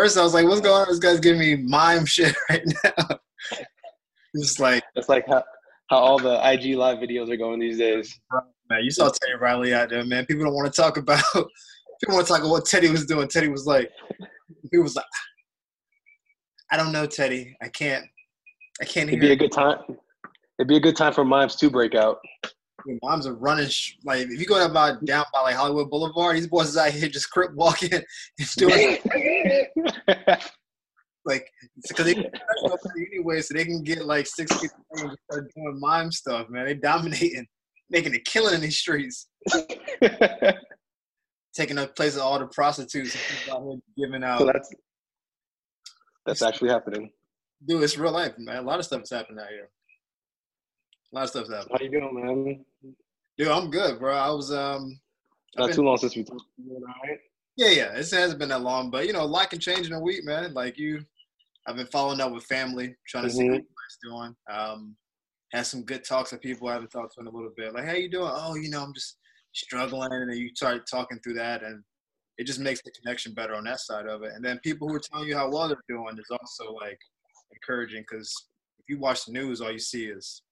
First, I was like, "What's going on? This guy's giving me mime shit right now." It's like it's like how, how all the IG live videos are going these days. Man, you saw Teddy Riley out there, man. People don't want to talk about. People want to talk about what Teddy was doing. Teddy was like, he was like, I don't know, Teddy. I can't. I can't It'd be a good time. It'd be a good time for mimes to break out. Moms are running sh- like if you go about down by like Hollywood Boulevard, these boys is out here just crip walking and doing like because they anyway, so they can get like six people and start doing mime stuff. Man, they dominating, making a killing in these streets, taking up place of all the prostitutes out here giving out. So that's that's actually happening. Dude, it's real life, man. A lot of stuff is happening out here. A lot of stuff's happening. How you doing, man? Dude, I'm good, bro. I was um not been, too long since we talked. All right. Yeah, yeah. It hasn't been that long, but you know, a lot can change in a week, man. Like you, I've been following up with family, trying to mm-hmm. see how everybody's doing. Um, had some good talks with people I haven't talked to in a little bit. Like, how you doing? Oh, you know, I'm just struggling, and you start talking through that, and it just makes the connection better on that side of it. And then people who are telling you how well they're doing is also like encouraging because if you watch the news, all you see is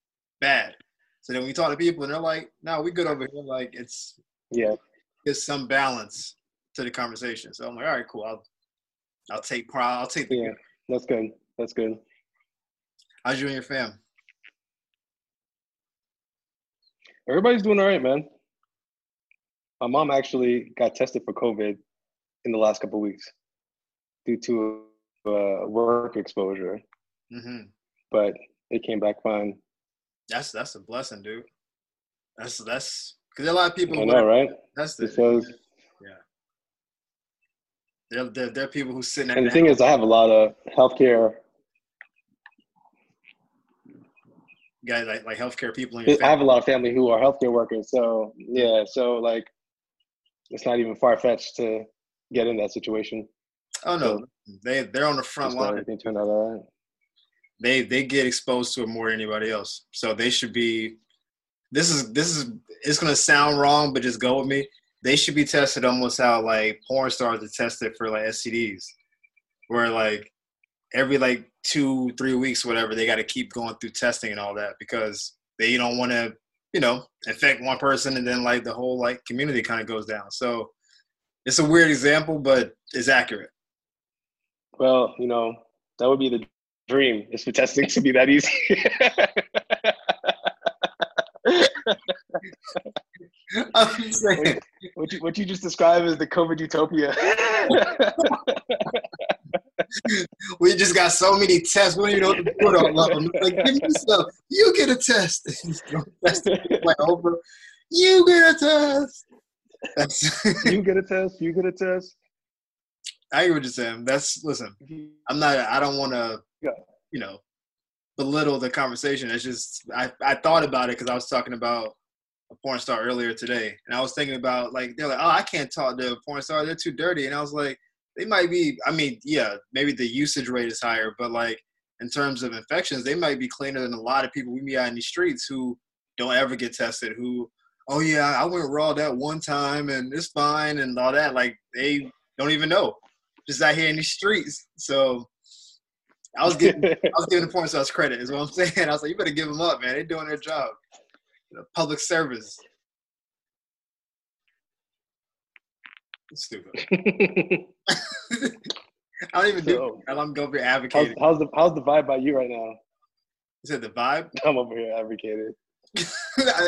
bad. So then we talk to people and they're like, "No, we good over here," like it's yeah, there's some balance to the conversation. So I'm like, all right, cool. I'll I'll take I'll take the yeah. That's good. That's good. How's you and your fam? Everybody's doing all right, man. My mom actually got tested for COVID in the last couple weeks due to uh, work exposure, mm-hmm. but it came back fine. That's that's a blessing, dude. That's that's because a lot of people. I know, right? That's the because, yeah. There, there, there are people who sit. And the thing is, I have a lot of healthcare. Guys, like like healthcare people. I have a lot of family who are healthcare workers, so yeah, so like, it's not even far fetched to get in that situation. Oh no, so, they they're on the front line. Everything turned out all right they they get exposed to it more than anybody else. So they should be. This is this is it's gonna sound wrong, but just go with me. They should be tested almost how like porn stars are tested for like STDs, where like every like two three weeks whatever they got to keep going through testing and all that because they don't want to you know infect one person and then like the whole like community kind of goes down. So it's a weird example, but it's accurate. Well, you know that would be the dream is for testing to be that easy. I'm saying. What, you, what you just described is the COVID utopia. we just got so many tests. We don't even know what to put on them. Like, give me stuff. You get a test. like over. You get a test. That's you get a test. You get a test. I hear what you're saying. That's listen. I'm not. I don't want to. You know, belittle the conversation. It's just I, I thought about it because I was talking about a porn star earlier today, and I was thinking about like they're like, oh, I can't talk to a porn star; they're too dirty. And I was like, they might be. I mean, yeah, maybe the usage rate is higher, but like in terms of infections, they might be cleaner than a lot of people we meet out in the streets who don't ever get tested. Who, oh yeah, I went raw that one time and it's fine and all that. Like they don't even know, just out here in the streets. So I was giving I was giving the porn stars credit, is what I'm saying. I was like, you better give them up, man. They're doing their job. You know, public service. Stupid. I don't even so, do. It. I'm over here advocating. How's, how's, the How's the vibe by you right now? You said the vibe? I'm over here advocating.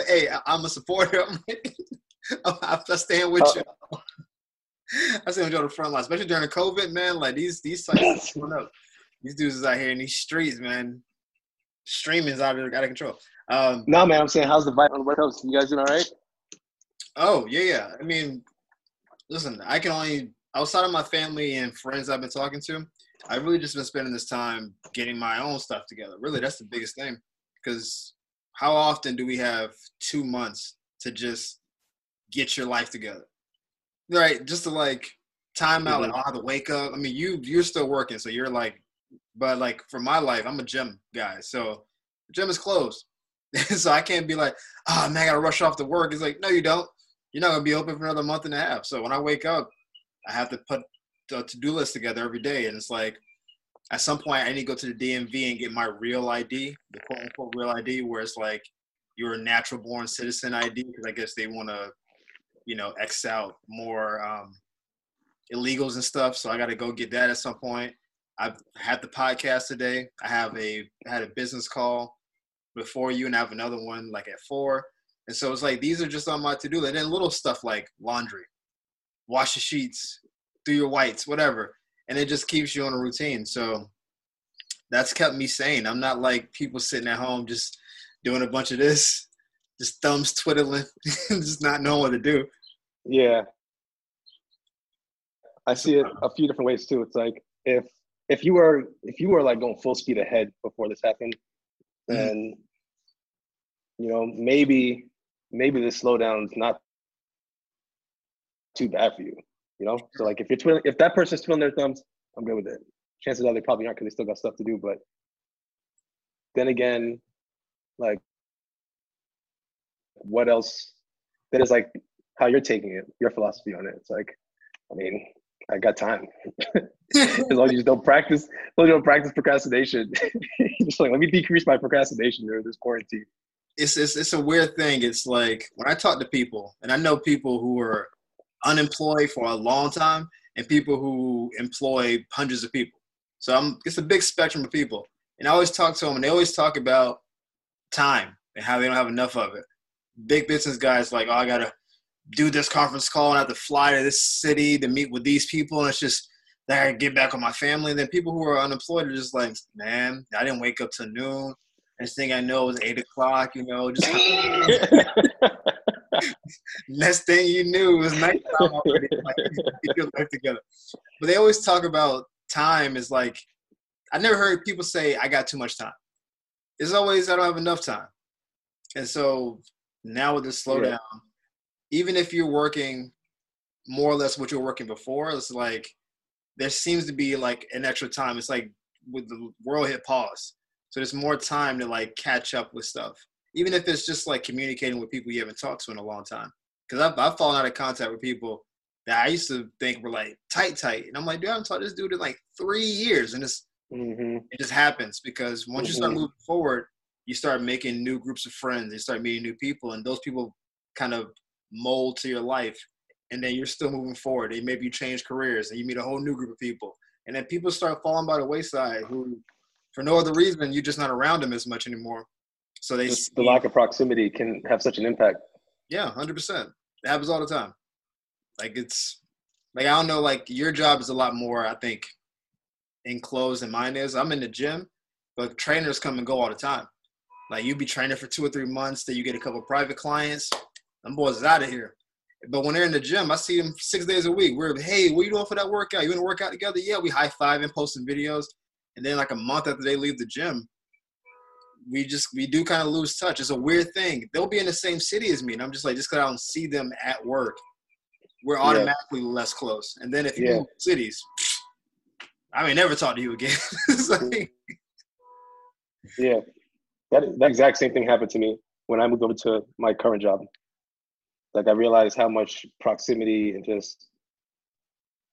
hey, I'm a supporter. I'm, like, I stand with uh, you. I stand with you on the front line, especially during the COVID, man. Like these these sites going up these dudes is out here in these streets, man. Streaming's out of out of control. Um, no, man, I'm saying, how's the vibe on the West Coast? You guys doing all right? Oh yeah, yeah. I mean, listen, I can only outside of my family and friends I've been talking to, I've really just been spending this time getting my own stuff together. Really, that's the biggest thing. Because how often do we have two months to just get your life together? Right, just to like time out, mm-hmm. like oh, I have to wake up. I mean, you you're still working, so you're like but like for my life, I'm a gym guy, so the gym is closed, so I can't be like, oh man, I gotta rush off to work. It's like, no, you don't. You're not gonna be open for another month and a half. So when I wake up, I have to put a to-do list together every day, and it's like at some point I need to go to the DMV and get my real ID, the quote unquote real ID, where it's like you're a natural born citizen ID, because I guess they want to, you know, X out more um, illegals and stuff. So I got to go get that at some point. I've had the podcast today. I have a I had a business call before you, and I have another one like at four. And so it's like these are just on my to do. List. And little stuff like laundry, wash the sheets, do your whites, whatever. And it just keeps you on a routine. So that's kept me sane. I'm not like people sitting at home just doing a bunch of this, just thumbs twiddling, just not knowing what to do. Yeah. I see it a few different ways too. It's like if if you were if you were like going full speed ahead before this happened, mm-hmm. then you know maybe maybe the slowdown is not too bad for you. You know, so like if you're twiddling, if that person's twiddling their thumbs, I'm good with it. Chances are they probably aren't because they still got stuff to do. But then again, like, what else? That is like how you're taking it, your philosophy on it. It's like, I mean, I got time. as long as you don't practice, as long as you don't practice procrastination, just like let me decrease my procrastination during this quarantine. It's, it's it's a weird thing. It's like when I talk to people, and I know people who are unemployed for a long time, and people who employ hundreds of people. So I'm it's a big spectrum of people, and I always talk to them, and they always talk about time and how they don't have enough of it. Big business guys like, oh, I gotta do this conference call and I have to fly to this city to meet with these people. And it's just, I get back with my family. And then people who are unemployed are just like, man, I didn't wake up till noon. Next thing I know, it was eight o'clock, you know, just next thing you knew, it was nighttime already. Like, get your life together. But they always talk about time is like, I never heard people say, I got too much time. It's always, I don't have enough time. And so now with the slowdown, yeah even if you're working more or less what you're working before, it's like there seems to be like an extra time. It's like with the world hit pause. So there's more time to like catch up with stuff. Even if it's just like communicating with people you haven't talked to in a long time. Because I've, I've fallen out of contact with people that I used to think were like tight, tight. And I'm like, dude, I haven't talked to this dude in like three years. And it's, mm-hmm. it just happens because once mm-hmm. you start mm-hmm. moving forward, you start making new groups of friends. You start meeting new people. And those people kind of mold to your life and then you're still moving forward. And maybe you change careers and you meet a whole new group of people. And then people start falling by the wayside who for no other reason you're just not around them as much anymore. So they see, the lack of proximity can have such an impact. Yeah 100% it happens all the time. Like it's like i don't know like your job is a lot more i think enclosed than mine is. I'm in the gym but trainers come and go all the time. Like you be training for two or three months then you get a couple private clients them boys is out of here. But when they're in the gym, I see them six days a week. We're, hey, what you doing for that workout? You want to work out together? Yeah, we high five and posting videos. And then like a month after they leave the gym, we just we do kind of lose touch. It's a weird thing. They'll be in the same city as me, and I'm just like, just because I don't see them at work, we're automatically yeah. less close. And then if you yeah. move cities, I may never talk to you again. like, yeah, that that exact same thing happened to me when I moved over to my current job like I realized how much proximity and just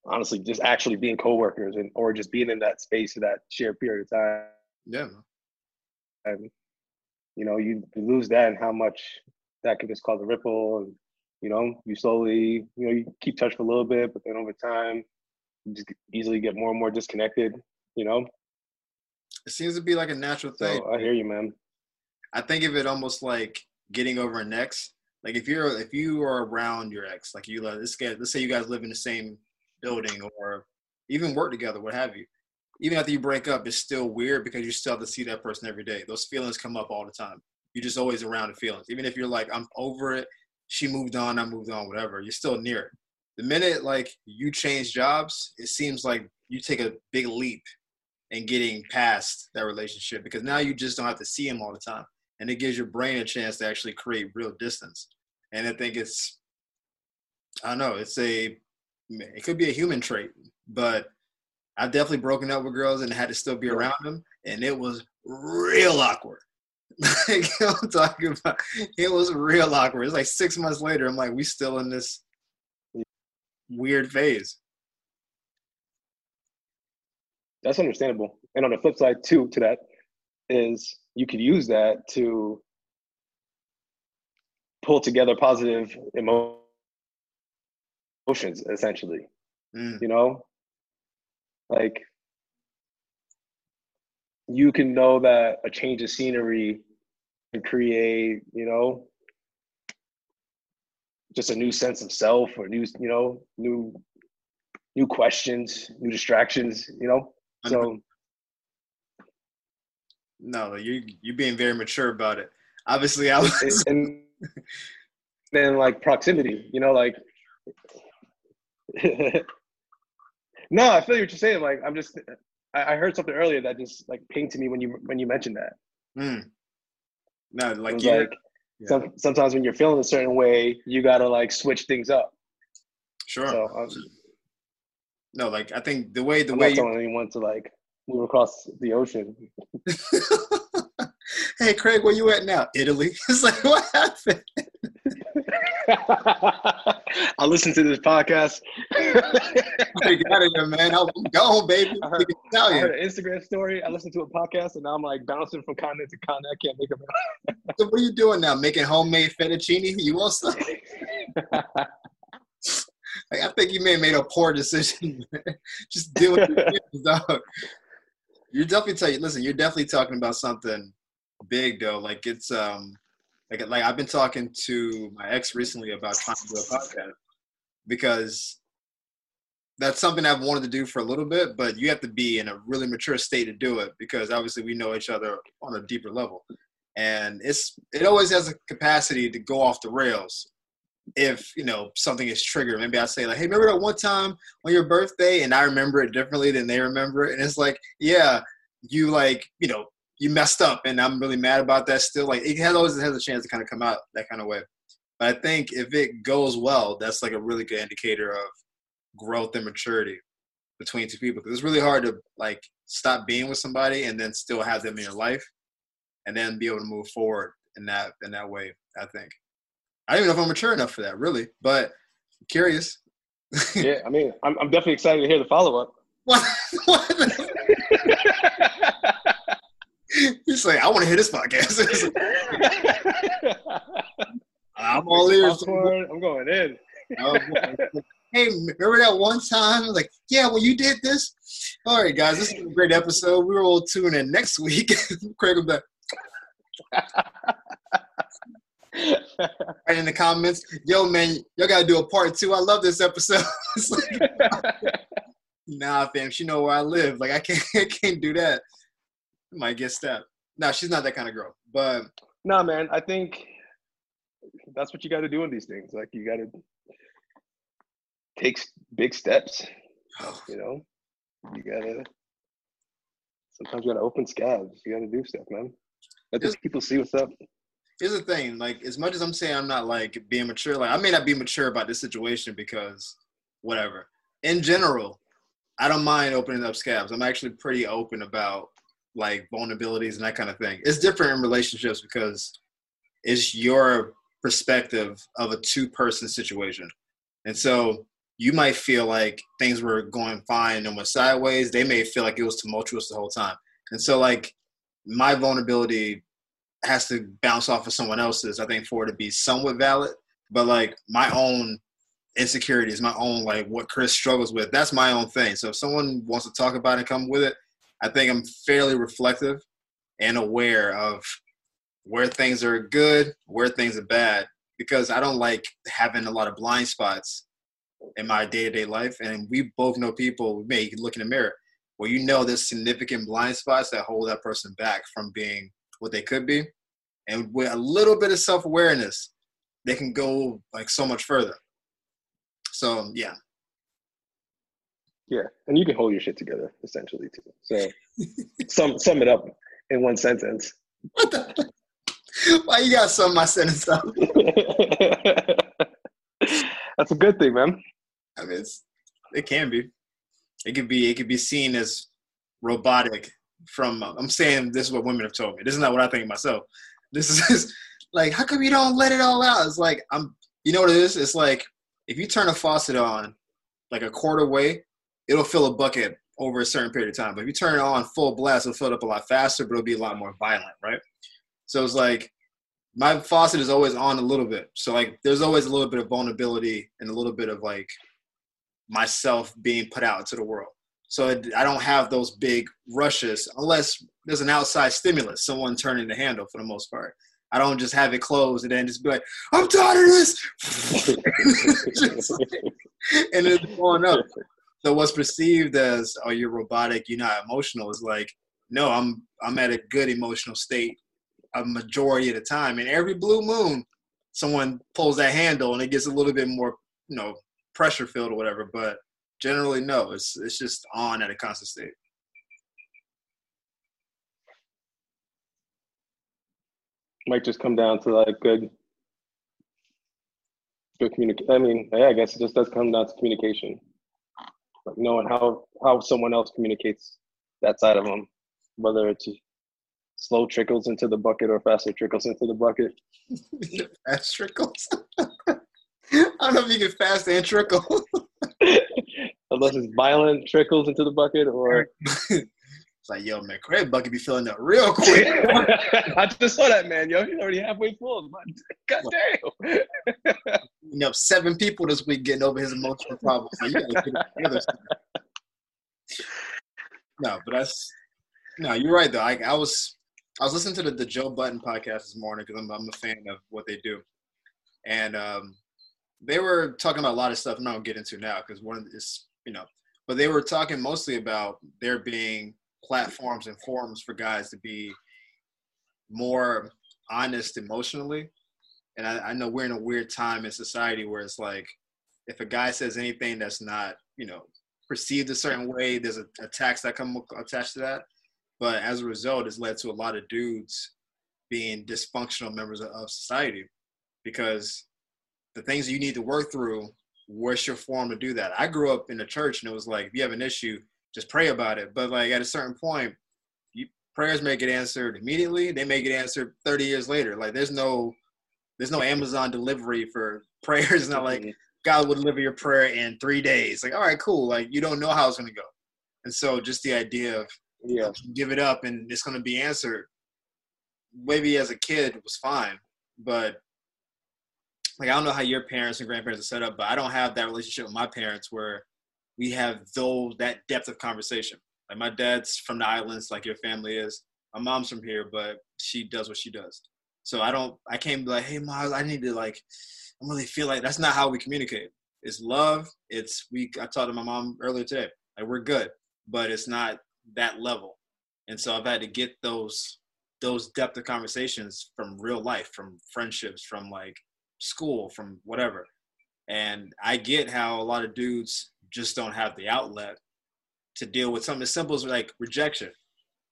honestly just actually being coworkers and or just being in that space for that shared period of time. Yeah. And you know, you lose that and how much that can just cause a ripple and you know, you slowly, you know, you keep touch for a little bit, but then over time you just easily get more and more disconnected, you know? It seems to be like a natural thing. So I hear you, man. I think of it almost like getting over an ex like if you're if you are around your ex, like you let this guy, let's say you guys live in the same building or even work together, what have you. Even after you break up, it's still weird because you still have to see that person every day. Those feelings come up all the time. You're just always around the feelings. Even if you're like, I'm over it, she moved on, I moved on, whatever, you're still near it. The minute like you change jobs, it seems like you take a big leap in getting past that relationship because now you just don't have to see him all the time. And it gives your brain a chance to actually create real distance and I think it's I don't know it's a it could be a human trait, but I've definitely broken up with girls and had to still be around them, and it was real awkward. like I'm talking about, it was real awkward. It's like six months later, I'm like, we still in this weird phase. That's understandable. And on the flip side, too, to that is you could use that to pull together positive emotions, essentially. Mm. You know, like you can know that a change of scenery can create, you know, just a new sense of self or new, you know, new new questions, new distractions, you know. So no, you you being very mature about it. Obviously, I was. and then like proximity, you know, like. no, I feel what you're just saying. Like I'm just, I, I heard something earlier that just like pinged to me when you when you mentioned that. Mm. No, like you. like yeah. some, sometimes when you're feeling a certain way, you gotta like switch things up. sure. So um, no, like I think the way the I'm way not you, anyone to like move across the ocean. hey Craig, where you at now? Italy. It's like what happened? I listened to this podcast. Out of here, man. I'm gone, baby. I heard- I Italian. heard an Instagram story. I listened to a podcast, and now I'm like bouncing from continent to continent. I can't make it. So what are you doing now? Making homemade fettuccine? You want some? Like, I think you may have made a poor decision. Just deal with it, dog. You're definitely tell you. Listen, you're definitely talking about something big, though. Like it's um, like like I've been talking to my ex recently about trying to do a podcast because that's something I've wanted to do for a little bit, but you have to be in a really mature state to do it because obviously we know each other on a deeper level, and it's it always has a capacity to go off the rails if you know something is triggered. Maybe I say like, "Hey, remember that one time on your birthday?" and I remember it differently than they remember it, and it's like, yeah, you like you know you messed up, and I'm really mad about that. Still, like it has always has a chance to kind of come out that kind of way. But I think if it goes well, that's like a really good indicator of growth and maturity between two people. Because it's really hard to like stop being with somebody and then still have them in your life, and then be able to move forward in that in that way. I think. I don't even know if I'm mature enough for that, really. But I'm curious. yeah, I mean, I'm, I'm definitely excited to hear the follow up. What? what? He's like, I want to hear this podcast. I'm all ears. I'm going in. Oh, hey, remember that one time? Like, yeah, well, you did this. All right, guys, this is a great episode. We will tune in next week. Craig will be right in the comments, yo, man, y'all got to do a part two. I love this episode. Like, nah, fam, she know where I live. Like, I can't, I can't do that. I might get stabbed. No, she's not that kind of girl. But nah, man, I think that's what you got to do in these things. Like, you got to take big steps. Oh. You know, you gotta. Sometimes you gotta open scabs. You gotta do stuff, man. Let these people see what's up. Here's the thing like as much as i'm saying i'm not like being mature like i may not be mature about this situation because whatever. In general i don't mind opening up scabs. I'm actually pretty open about like vulnerabilities and that kind of thing. It's different in relationships because it's your perspective of a two person situation. And so you might feel like things were going fine and went sideways. They may feel like it was tumultuous the whole time. And so like my vulnerability has to bounce off of someone else's, I think, for it to be somewhat valid. But like my own insecurities, my own like what Chris struggles with, that's my own thing. So if someone wants to talk about it and come with it, I think I'm fairly reflective and aware of where things are good, where things are bad, because I don't like having a lot of blind spots in my day to day life. And we both know people, you can look in the mirror, where you know there's significant blind spots that hold that person back from being what they could be. And with a little bit of self awareness, they can go like so much further. So yeah, Yeah, and you can hold your shit together essentially too. So, sum sum it up in one sentence. what the? Why you got some of my sentence up? That's a good thing, man. I mean, it's, it can be. It could be. It could be seen as robotic. From I'm saying this is what women have told me. This is not what I think myself. This is like, how come you don't let it all out? It's like I'm. You know what it is? It's like if you turn a faucet on, like a quarter way, it'll fill a bucket over a certain period of time. But if you turn it on full blast, it'll fill it up a lot faster, but it'll be a lot more violent, right? So it's like my faucet is always on a little bit. So like there's always a little bit of vulnerability and a little bit of like myself being put out into the world. So I don't have those big rushes unless there's an outside stimulus, someone turning the handle for the most part. I don't just have it closed and then just be like, I'm tired of this. and it's going up. So what's perceived as, oh, you're robotic, you're not emotional is like, no, I'm I'm at a good emotional state a majority of the time. And every blue moon, someone pulls that handle and it gets a little bit more, you know, pressure filled or whatever. But generally, no, it's it's just on at a constant state. Might just come down to like good, good communication. I mean, yeah, I guess it just does come down to communication, like knowing how how someone else communicates that side of them, whether it's slow trickles into the bucket or faster trickles into the bucket. fast trickles. I don't know if you can fast and trickle. Unless it's violent trickles into the bucket or it's like, yo, man, Craig bucket be filling up real quick. I just saw that man, yo. He's already halfway full. God damn. you know, seven people this week getting over his emotional problems. So you gotta get No, but that's no, you're right though. I, I was I was listening to the, the Joe Budden podcast this morning because I'm, I'm a fan of what they do, and um, they were talking about a lot of stuff. I'm not gonna get into now because one of this, you know, but they were talking mostly about there being platforms and forums for guys to be more honest emotionally. And I, I know we're in a weird time in society where it's like, if a guy says anything that's not, you know, perceived a certain way, there's a, a tax that come attached to that. But as a result, it's led to a lot of dudes being dysfunctional members of society because the things you need to work through, what's your form to do that? I grew up in the church and it was like, if you have an issue, just pray about it. But like at a certain point, you, prayers may get answered immediately. They may get answered 30 years later. Like there's no, there's no Amazon delivery for prayers. Not like mm-hmm. God would deliver your prayer in three days. Like, all right, cool. Like you don't know how it's going to go. And so just the idea of yeah. give it up and it's going to be answered. Maybe as a kid it was fine, but like I don't know how your parents and grandparents are set up, but I don't have that relationship with my parents where we have those that depth of conversation. Like my dad's from the islands, like your family is. My mom's from here, but she does what she does. So I don't, I can't be like, hey, mom, I need to like, I really feel like that's not how we communicate. It's love. It's we. I talked to my mom earlier today. Like we're good, but it's not that level. And so I've had to get those those depth of conversations from real life, from friendships, from like school, from whatever. And I get how a lot of dudes just don't have the outlet to deal with something as simple as like rejection.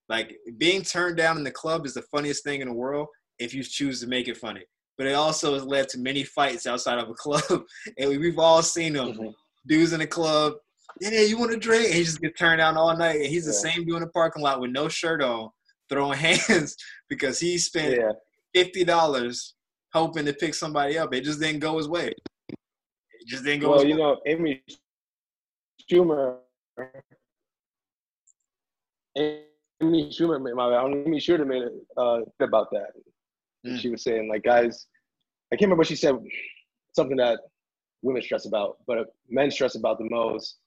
Like being turned down in the club is the funniest thing in the world if you choose to make it funny. But it also has led to many fights outside of a club, and we've all seen them. Mm-hmm. Dudes in the club yeah, you want to drink? And he just get turned down all night. And he's the same dude in the parking lot with no shirt on, throwing hands because he spent yeah. fifty dollars hoping to pick somebody up. It just didn't go his way. It just didn't go. Well, you way. know, Amy Schumer. Amy Schumer, made my Amy Schumer made it uh, about that. Mm. She was saying, like, guys, I can't remember what she said. Something that women stress about, but men stress about the most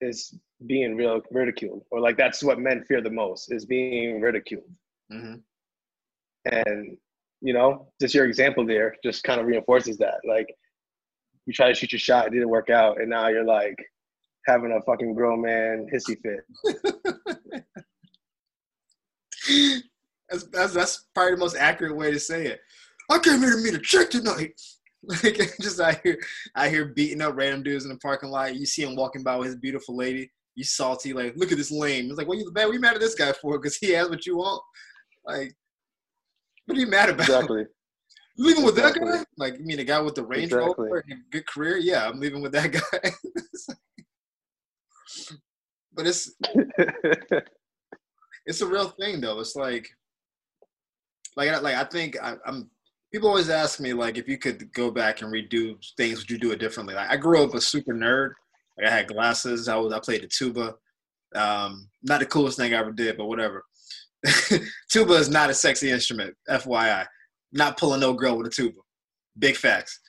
is being real ridiculed, or like that's what men fear the most is being ridiculed. Mm-hmm. And you know, just your example there just kind of reinforces that. Like, you try to shoot your shot, it didn't work out, and now you're like having a fucking grown man hissy fit. that's, that's that's probably the most accurate way to say it. I came here to meet a chick tonight. Like just I hear I hear beating up random dudes in the parking lot. You see him walking by with his beautiful lady. You salty, like, look at this lame. It's like, what you bad? We mad at this guy for? Because he has what you want. Like, what are you mad about? Exactly. You leaving with that guy? Like, you mean a guy with the Range exactly. Rover and good career? Yeah, I'm leaving with that guy. but it's it's a real thing though. It's like like like I think I, am people always ask me like if you could go back and redo things, would you do it differently? Like I grew up a super nerd, Like I had glasses. I was I played the tuba. Um, not the coolest thing I ever did, but whatever. tuba is not a sexy instrument, FYI. Not pulling no girl with a tuba. Big facts.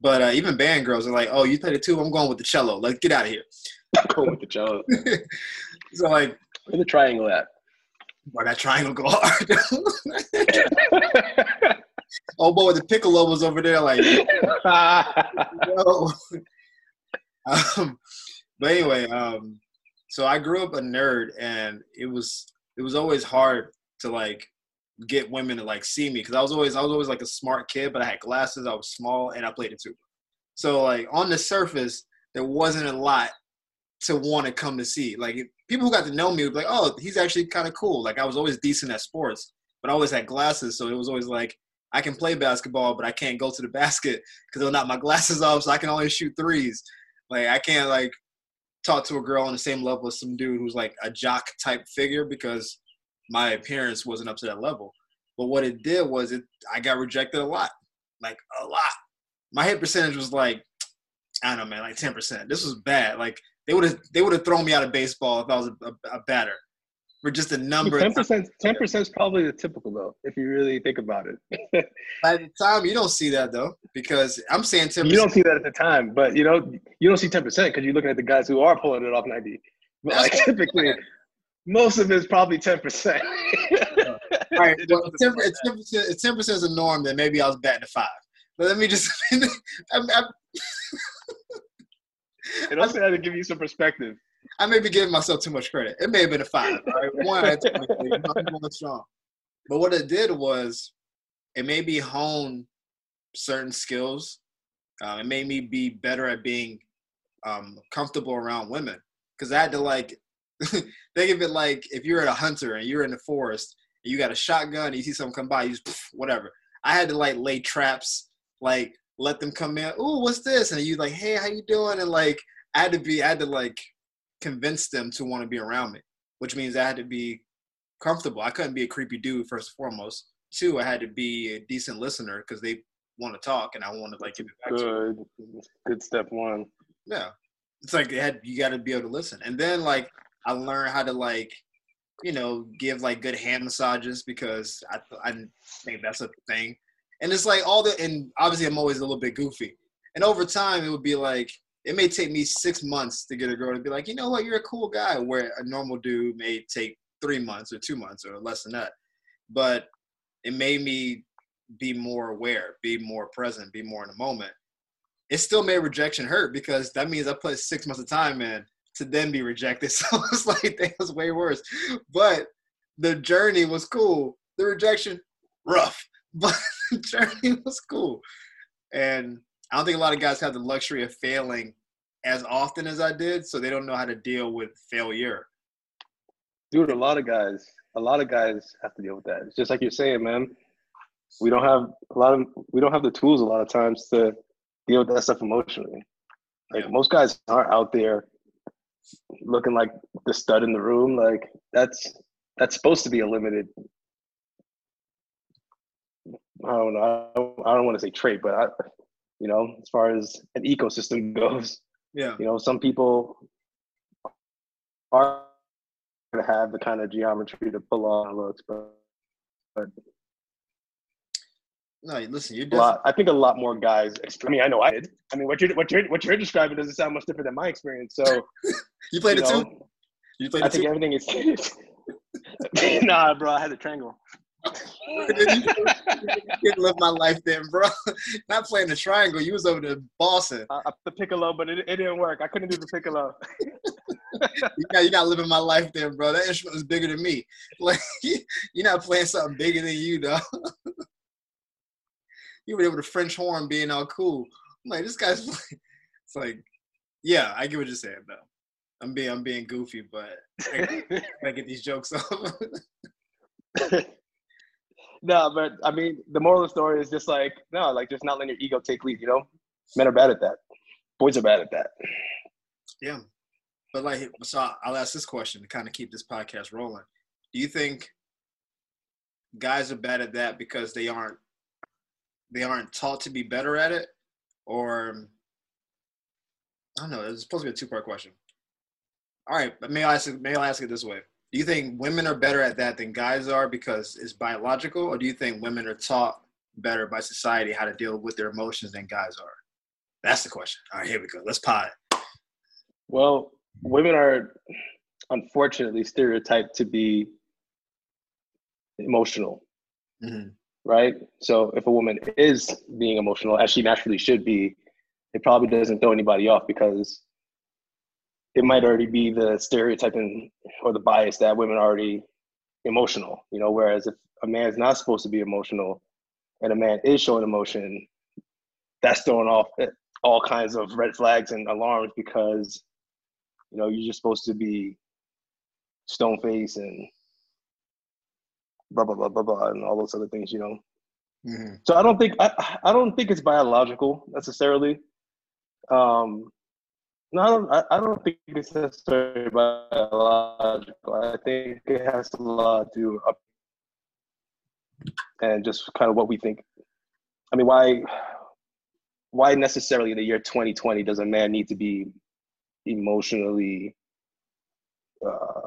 But uh, even band girls are like, "Oh, you play the tuba? I'm going with the cello. Like, get out of here." Go with the cello. so like, where the triangle at? Why that triangle go hard? oh boy, the piccolo was over there like. um, but anyway, um, so I grew up a nerd, and it was it was always hard to like get women to like see me because I was always I was always like a smart kid, but I had glasses, I was small, and I played the tuba. So like on the surface, there wasn't a lot to want to come to see. Like people who got to know me would be like, "Oh, he's actually kind of cool." Like I was always decent at sports, but I always had glasses, so it was always like I can play basketball, but I can't go to the basket because they'll knock my glasses off, so I can only shoot threes. Like I can't like talk to a girl on the same level as some dude who's like a jock type figure because my appearance wasn't up to that level. But what it did was it I got rejected a lot, like a lot. My hit percentage was like I don't know, man, like ten percent. This was bad. Like they would have they would have thrown me out of baseball if I was a, a, a batter. For just a number. Ten percent. Ten percent is probably the typical though, if you really think about it. at the time, you don't see that though, because I'm saying ten. You don't see that at the time, but you know you don't see ten percent because you're looking at the guys who are pulling it off ninety. But like typically, most of it is probably ten percent. All right, well, ten percent. Is a norm, then maybe I was batting a five. But let me just. I'm, I'm, and also had to give you some perspective. I may be giving myself too much credit. It may have been a five. Right? One, I strong. But what it did was, it made me hone certain skills. Uh, it made me be better at being um, comfortable around women because I had to like think of it like if you're a hunter and you're in the forest and you got a shotgun and you see someone come by, you just pff, whatever. I had to like lay traps, like let them come in. Oh, what's this? And you like, hey, how you doing? And like, I had to be, I had to like convince them to want to be around me, which means I had to be comfortable. I couldn't be a creepy dude first and foremost. Two, I had to be a decent listener because they want to talk and I want to like give it back. Good, good step one. Yeah, it's like had, you got to be able to listen, and then like I learned how to like you know give like good hand massages because I I think that's a thing, and it's like all the and obviously I'm always a little bit goofy, and over time it would be like it may take me six months to get a girl to be like, you know what, you're a cool guy, where a normal dude may take three months or two months or less than that. But it made me be more aware, be more present, be more in the moment. It still made rejection hurt because that means I put six months of time in to then be rejected. So it's like that was way worse. But the journey was cool. The rejection, rough. But the journey was cool. And I don't think a lot of guys have the luxury of failing as often as I did, so they don't know how to deal with failure. Dude, a lot of guys, a lot of guys have to deal with that. It's just like you're saying, man. We don't have a lot of we don't have the tools a lot of times to deal with that stuff emotionally. Like yeah. most guys aren't out there looking like the stud in the room. Like that's that's supposed to be a limited I don't know. I don't, I don't want to say trait, but I, you know, as far as an ecosystem goes. Yeah. You know, some people are going to have the kind of geometry to pull on looks, but, but no, listen, you're lot, I think a lot more guys. I mean, I know I did. I mean, what you're what you're what you're describing doesn't sound much different than my experience. So, you played you it know, too. You played I think too? everything is. nah, bro, I had a triangle you didn't live my life then, bro. Not playing the triangle. You was over there bossing. I, I the piccolo, but it, it didn't work. I couldn't do the piccolo. you you're not living my life then, bro. That instrument was bigger than me. Like you're not playing something bigger than you, though. you were able to French horn being all cool. I'm like, this guy's playing. It's like, yeah, I get what you're saying, though. I'm being I'm being goofy, but I, I get these jokes off no, but I mean, the moral of the story is just like no, like just not letting your ego take lead. You know, men are bad at that. Boys are bad at that. Yeah, but like, so I'll ask this question to kind of keep this podcast rolling. Do you think guys are bad at that because they aren't they aren't taught to be better at it, or I don't know. It's supposed to be a two part question. All right, but may I ask may I ask it this way? Do you think women are better at that than guys are because it's biological, or do you think women are taught better by society how to deal with their emotions than guys are? That's the question. All right, here we go. Let's pot. Well, women are unfortunately stereotyped to be emotional, Mm-hmm. right? So if a woman is being emotional, as she naturally should be, it probably doesn't throw anybody off because it might already be the stereotype and or the bias that women are already emotional, you know. Whereas if a man's not supposed to be emotional and a man is showing emotion, that's throwing off all kinds of red flags and alarms because you know you're just supposed to be stone face and blah blah blah blah blah and all those other things, you know. Mm-hmm. So I don't think I, I don't think it's biological necessarily. Um, no, I don't. I, I don't think it's necessarily biological. I think it has a lot to do up and just kind of what we think. I mean, why why necessarily in the year 2020 does a man need to be emotionally uh,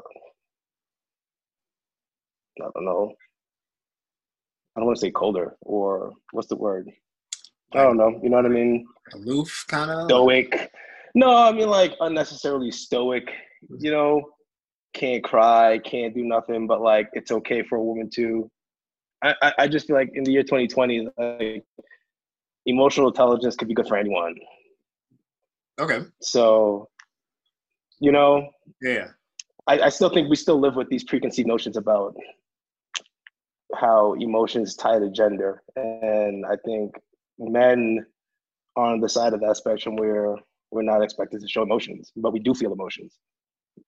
I don't know. I don't want to say colder or what's the word? I don't know. You know what I mean? Aloof, kind of. Stoic. No, I mean like unnecessarily stoic. You know, can't cry, can't do nothing, but like it's okay for a woman to. I, I, I just feel like in the year 2020, like emotional intelligence could be good for anyone. Okay. So, you know, Yeah. I, I still think we still live with these preconceived notions about how emotions tie to gender. And I think men are on the side of that spectrum where we're not expected to show emotions, but we do feel emotions.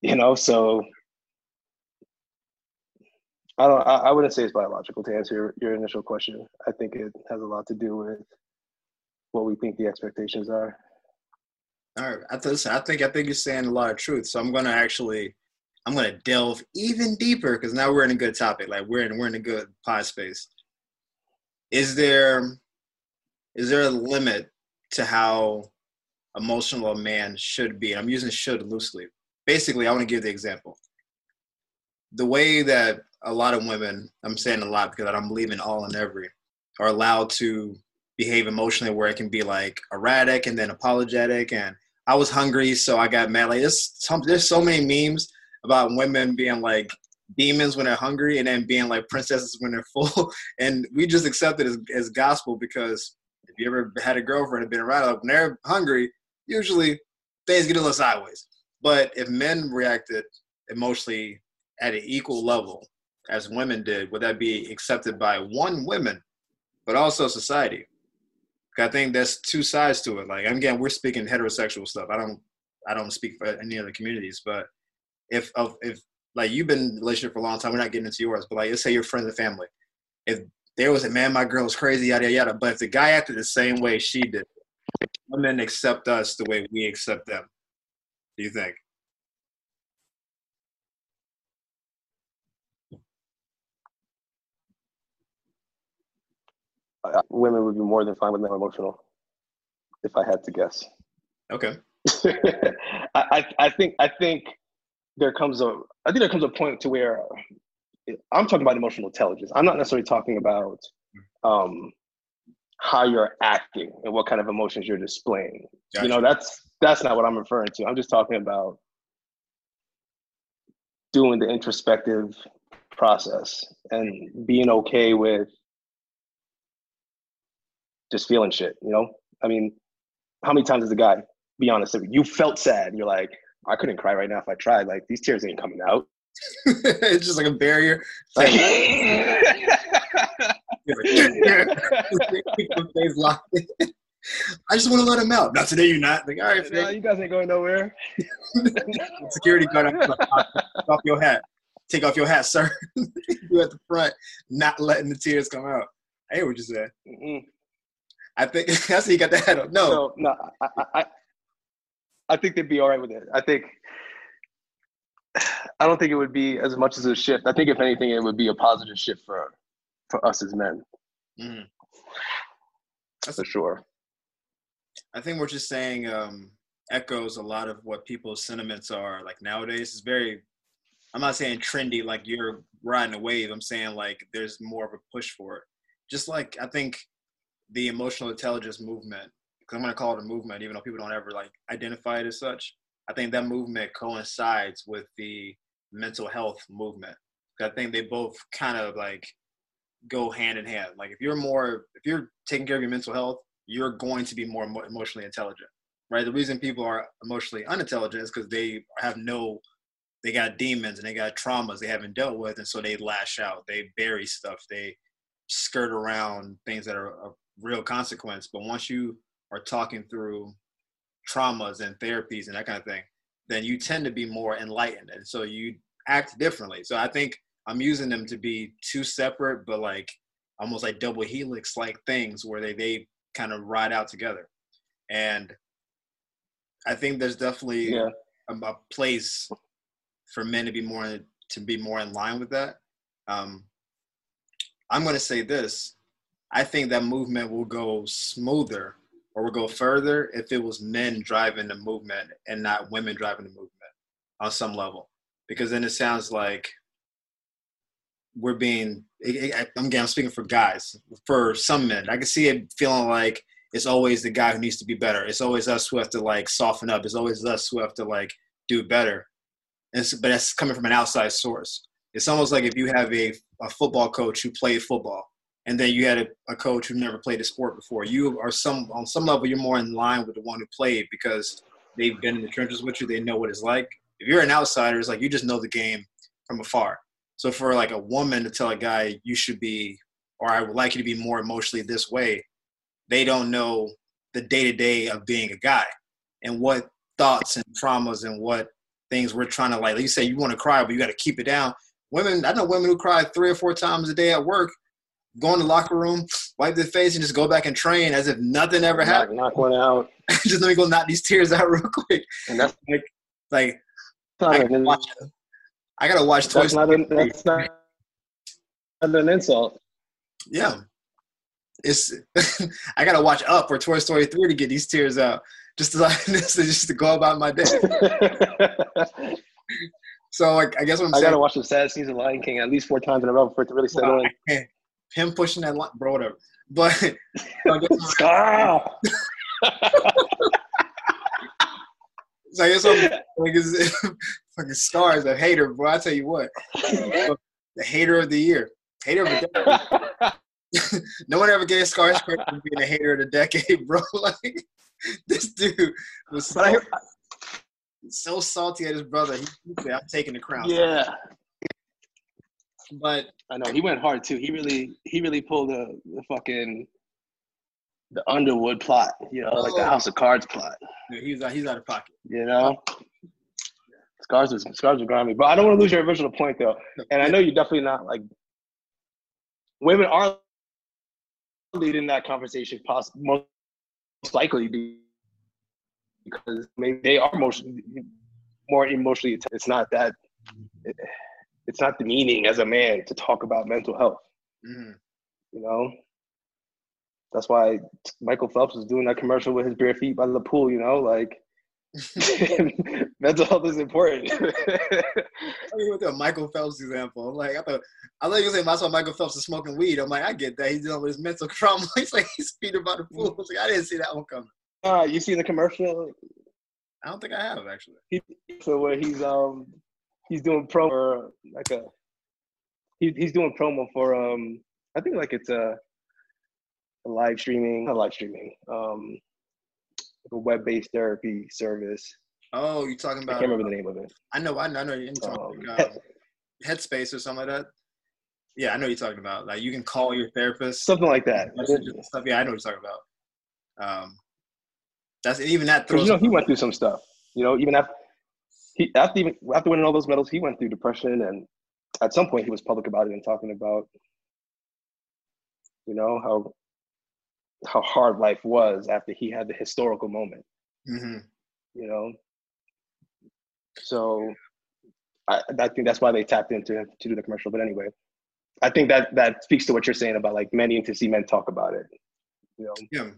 You know, so I don't I, I wouldn't say it's biological to answer your, your initial question. I think it has a lot to do with what we think the expectations are. All right. I I think I think you're saying a lot of truth. So I'm gonna actually I'm gonna delve even deeper because now we're in a good topic. Like we're in we're in a good pod space. Is there is there a limit to how emotional a man should be? I'm using should loosely. Basically, I want to give the example. The way that a lot of women, I'm saying a lot because I don't believe in all and every, are allowed to behave emotionally where it can be like erratic and then apologetic and I was hungry so I got mad. Like there's there's so many memes about women being like demons when they're hungry and then being like princesses when they're full. and we just accept it as, as gospel because if you ever had a girlfriend and been around like when they're hungry, usually things get a little sideways. But if men reacted emotionally at an equal level as women did, would that be accepted by one women, but also society? I think there's two sides to it. Like again, we're speaking heterosexual stuff. I don't I don't speak for any other communities, but if if like you've been in a relationship for a long time, we're not getting into yours, but like let's say you're friends and family. If there was a man, my girl was crazy, yada yada. But if the guy acted the same way she did, women accept us the way we accept them. Do you think? Uh, women would be more than fine with men emotional, if I had to guess. Okay. I, I I think I think there comes a I think there comes a point to where I'm talking about emotional intelligence. I'm not necessarily talking about um, how you're acting and what kind of emotions you're displaying. You know, that's that's not what I'm referring to. I'm just talking about doing the introspective process and being okay with just feeling shit, you know? I mean, how many times as a guy, be honest, you felt sad, you're like, I couldn't cry right now if I tried. Like these tears ain't coming out. it's just like a barrier. Like, Locked. I just want to let him out. Not today, you're not. Like, all right, no, you guys ain't going nowhere. security guard. I'm like, Take off your hat. Take off your hat, sir. you at the front, not letting the tears come out. I hear what you said. Mm-mm. I think that's how you got the hat up. No, no, I, I, I- I think they'd be all right with it. I think I don't think it would be as much as a shift. I think if anything, it would be a positive shift for for us as men, Mhm. for sure. I think we're just saying um, echoes a lot of what people's sentiments are like nowadays. It's very I'm not saying trendy like you're riding a wave. I'm saying like there's more of a push for it. Just like I think the emotional intelligence movement, because I'm gonna call it a movement, even though people don't ever like identify it as such. I think that movement coincides with the mental health movement. I think they both kind of like go hand in hand. Like if you're more, if you're taking care of your mental health, you're going to be more emotionally intelligent, right? The reason people are emotionally unintelligent is because they have no, they got demons and they got traumas they haven't dealt with, and so they lash out, they bury stuff, they skirt around things that are of real consequence. But once you are talking through traumas and therapies and that kind of thing, then you tend to be more enlightened, and so you act differently. So I think I'm using them to be two separate, but like almost like double helix like things where they they kind of ride out together. And I think there's definitely yeah. a, a, place for men to be more to be more in line with that. Um, I'm going to say this: I think that movement will go smoother or will go further if it was men driving the movement and not women driving the movement on some level, because then it sounds like we're being I'm, I'm speaking for guys for some men. I can see it feeling like it's always the guy who needs to be better. It's always us who have to like soften up. It's always us who have to like do better. And but that's coming from an outside source. It's almost like if you have a, a football coach who played football and then you had a, a coach who never played a sport before. You are some on some level you're more in line with the one who played because they've been in the trenches with you. They know what it's like. If you're an outsider it's like you just know the game from afar so for like a woman to tell a guy you should be, or I would like you to be more emotionally this way, they don't know the day to day of being a guy and what thoughts and traumas and what things we're trying to like. Like you say, you want to cry, but you got to keep it down. Women, I know women who cry three or four times a day at work, go in the locker room, wipe their face, and just go back and train as if nothing ever happened. Knock one out. just let me go knock these tears out real quick. And that's like, like I watch, I gotta watch Toy that's Story. Not a, that's not an insult. Yeah, it's I gotta watch Up or Toy Story three to get these tears out. Just to just to go about my day. so like I guess what I'm I saying, gotta watch the sad scenes of Lion King at least four times in a row for it to really settle in. Him pushing that line, bro, whatever. But so I guess So I guess I'm like, fucking Scar's a hater, bro. I tell you what, the hater of the year, hater of the decade. no one ever gave for being a hater of the decade, bro. like this dude was so, hear, so salty at his brother. He, he said, "I'm taking the crown." Yeah. But I know he went hard too. He really, he really pulled the, the fucking the Underwood plot, you know, oh. like the oh. House of Cards plot. Yeah, he's out, he's out of pocket. You know, scars was scars was grimy, but I don't want to lose your original point though. And I know you're definitely not like women are leading that conversation, possibly most likely because maybe they are emotionally more emotionally. It's not that. It, it's not demeaning as a man to talk about mental health. Mm-hmm. You know, that's why Michael Phelps was doing that commercial with his bare feet by the pool. You know, like mental health is important. I mean, with the Michael Phelps example, I'm like, I thought I thought you were saying I saw Michael Phelps is smoking weed. I'm like, I get that. He's dealing with his mental trauma. He's like, he's speeding by the pool. I, like, I didn't see that one coming. Uh, you seen the commercial? I don't think I have actually. He, so where he's um he's doing promo like a he, he's doing promo for um I think like it's a live streaming, not live streaming, um, a web-based therapy service. Oh, you're talking about? I can't remember the name of it. I know, I know, I know. You're talking um, about Headspace or something like that. Yeah, I know you're talking about. Like you can call your therapist, something like that. Stuff. Yeah, I know what you're talking about. Um, that's even that. Throws you know, he went through some stuff. You know, even after he after even after winning all those medals, he went through depression, and at some point he was public about it and talking about, you know, how how hard life was after he had the historical moment. Mm-hmm. You know, so I, I think that's why they tapped into him to do the commercial. But anyway, I think that that speaks to what you're saying about like many to see men talk about it. You know, yeah,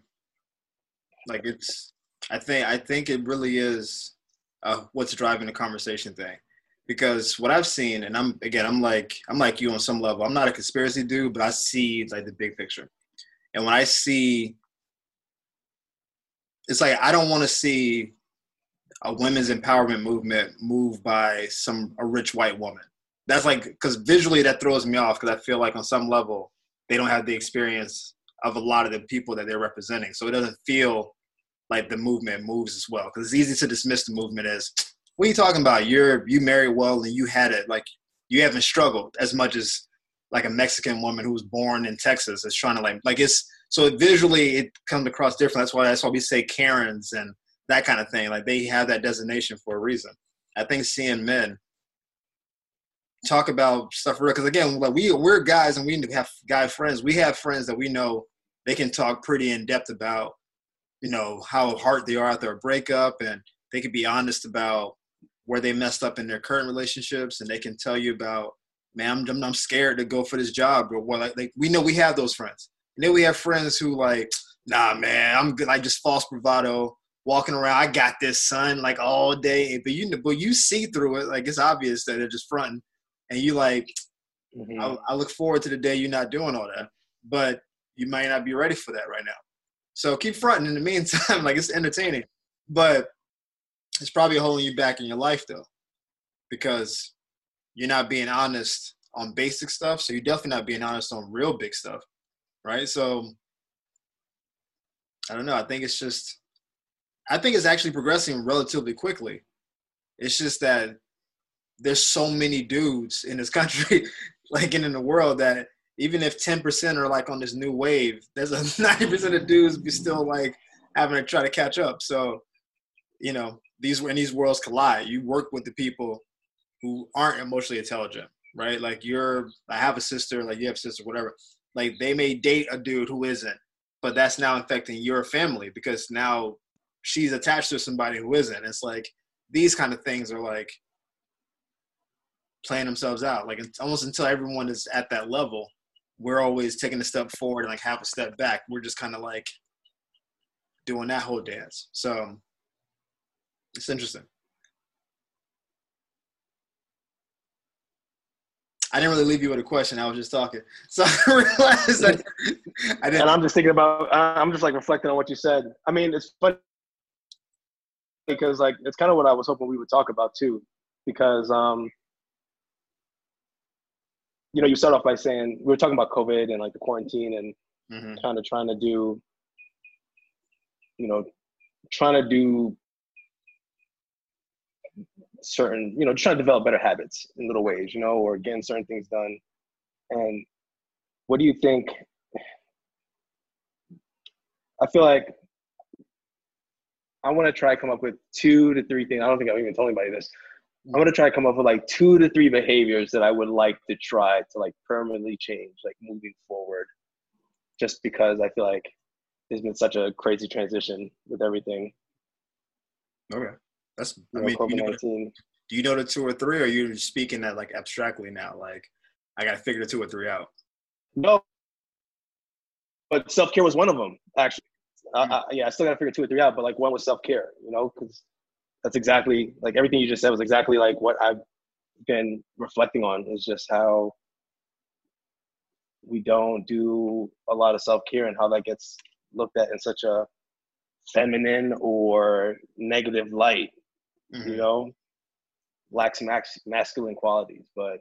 like it's I think I think it really is uh, what's driving the conversation thing. Because what I've seen, and I'm again, I'm like I'm like you on some level. I'm not a conspiracy dude, but I see like the big picture. And when I see, it's like I don't want to see a women's empowerment movement moved by some a rich white woman. That's like because visually that throws me off because I feel like on some level they don't have the experience of a lot of the people that they're representing, so it doesn't feel like the movement moves as well. Because it's easy to dismiss the movement as, what are you talking about? You're you married well and you had it. Like you haven't struggled as much as like a Mexican woman who was born in Texas is trying to like like it's so visually it comes across different. That's why that's why we say Karens and that kind of thing. Like they have that designation for a reason. I think seeing men talk about stuff real because again, like we we're guys and we have guy friends. We have friends that we know they can talk pretty in depth about you know how hard they are after a breakup and they can be honest about where they messed up in their current relationships and they can tell you about man i'm, I'm scared to go for this job or what like, like we know we have those friends and then we have friends who like nah man i'm good like just false bravado walking around i got this son like all day but you but you see through it like it's obvious that they're just fronting and you like mm-hmm. I, I look forward to the day you're not doing all that but you might not be ready for that right now so keep fronting in the meantime, like it's entertaining. But it's probably holding you back in your life though. Because you're not being honest on basic stuff. So you're definitely not being honest on real big stuff. Right. So I don't know. I think it's just I think it's actually progressing relatively quickly. It's just that there's so many dudes in this country, like and in the world, that even if 10% are like on this new wave, there's a 90% of dudes be still like having to try to catch up. So, you know, these when these worlds collide, you work with the people who aren't emotionally intelligent, right? Like you're, I have a sister, like you have a sister, whatever. Like they may date a dude who isn't, but that's now affecting your family because now she's attached to somebody who isn't. It's like these kind of things are like playing themselves out. Like almost until everyone is at that level, we're always taking a step forward and like half a step back. We're just kind of like doing that whole dance. So it's interesting. I didn't really leave you with a question. I was just talking. So I realized that I didn't. And I'm just thinking about, I'm just like reflecting on what you said. I mean, it's funny because like, it's kind of what I was hoping we would talk about too. Because um, you know, you start off by saying we were talking about COVID and like the quarantine and mm-hmm. kind of trying to do, you know, trying to do certain, you know, trying to develop better habits in little ways, you know, or getting certain things done. And what do you think? I feel like I want to try come up with two to three things. I don't think I've even told anybody this. I'm gonna try to come up with like two to three behaviors that I would like to try to like permanently change, like moving forward. Just because I feel like there's been such a crazy transition with everything. Okay, that's. I mean, you know, do you know the two or three, or are you speaking that like abstractly now? Like, I got to figure the two or three out. No, but self care was one of them. Actually, mm-hmm. I, yeah, I still got to figure two or three out. But like, one was self care. You know, because that's exactly like everything you just said was exactly like what I've been reflecting on is just how we don't do a lot of self-care and how that gets looked at in such a feminine or negative light mm-hmm. you know lacks max masculine qualities but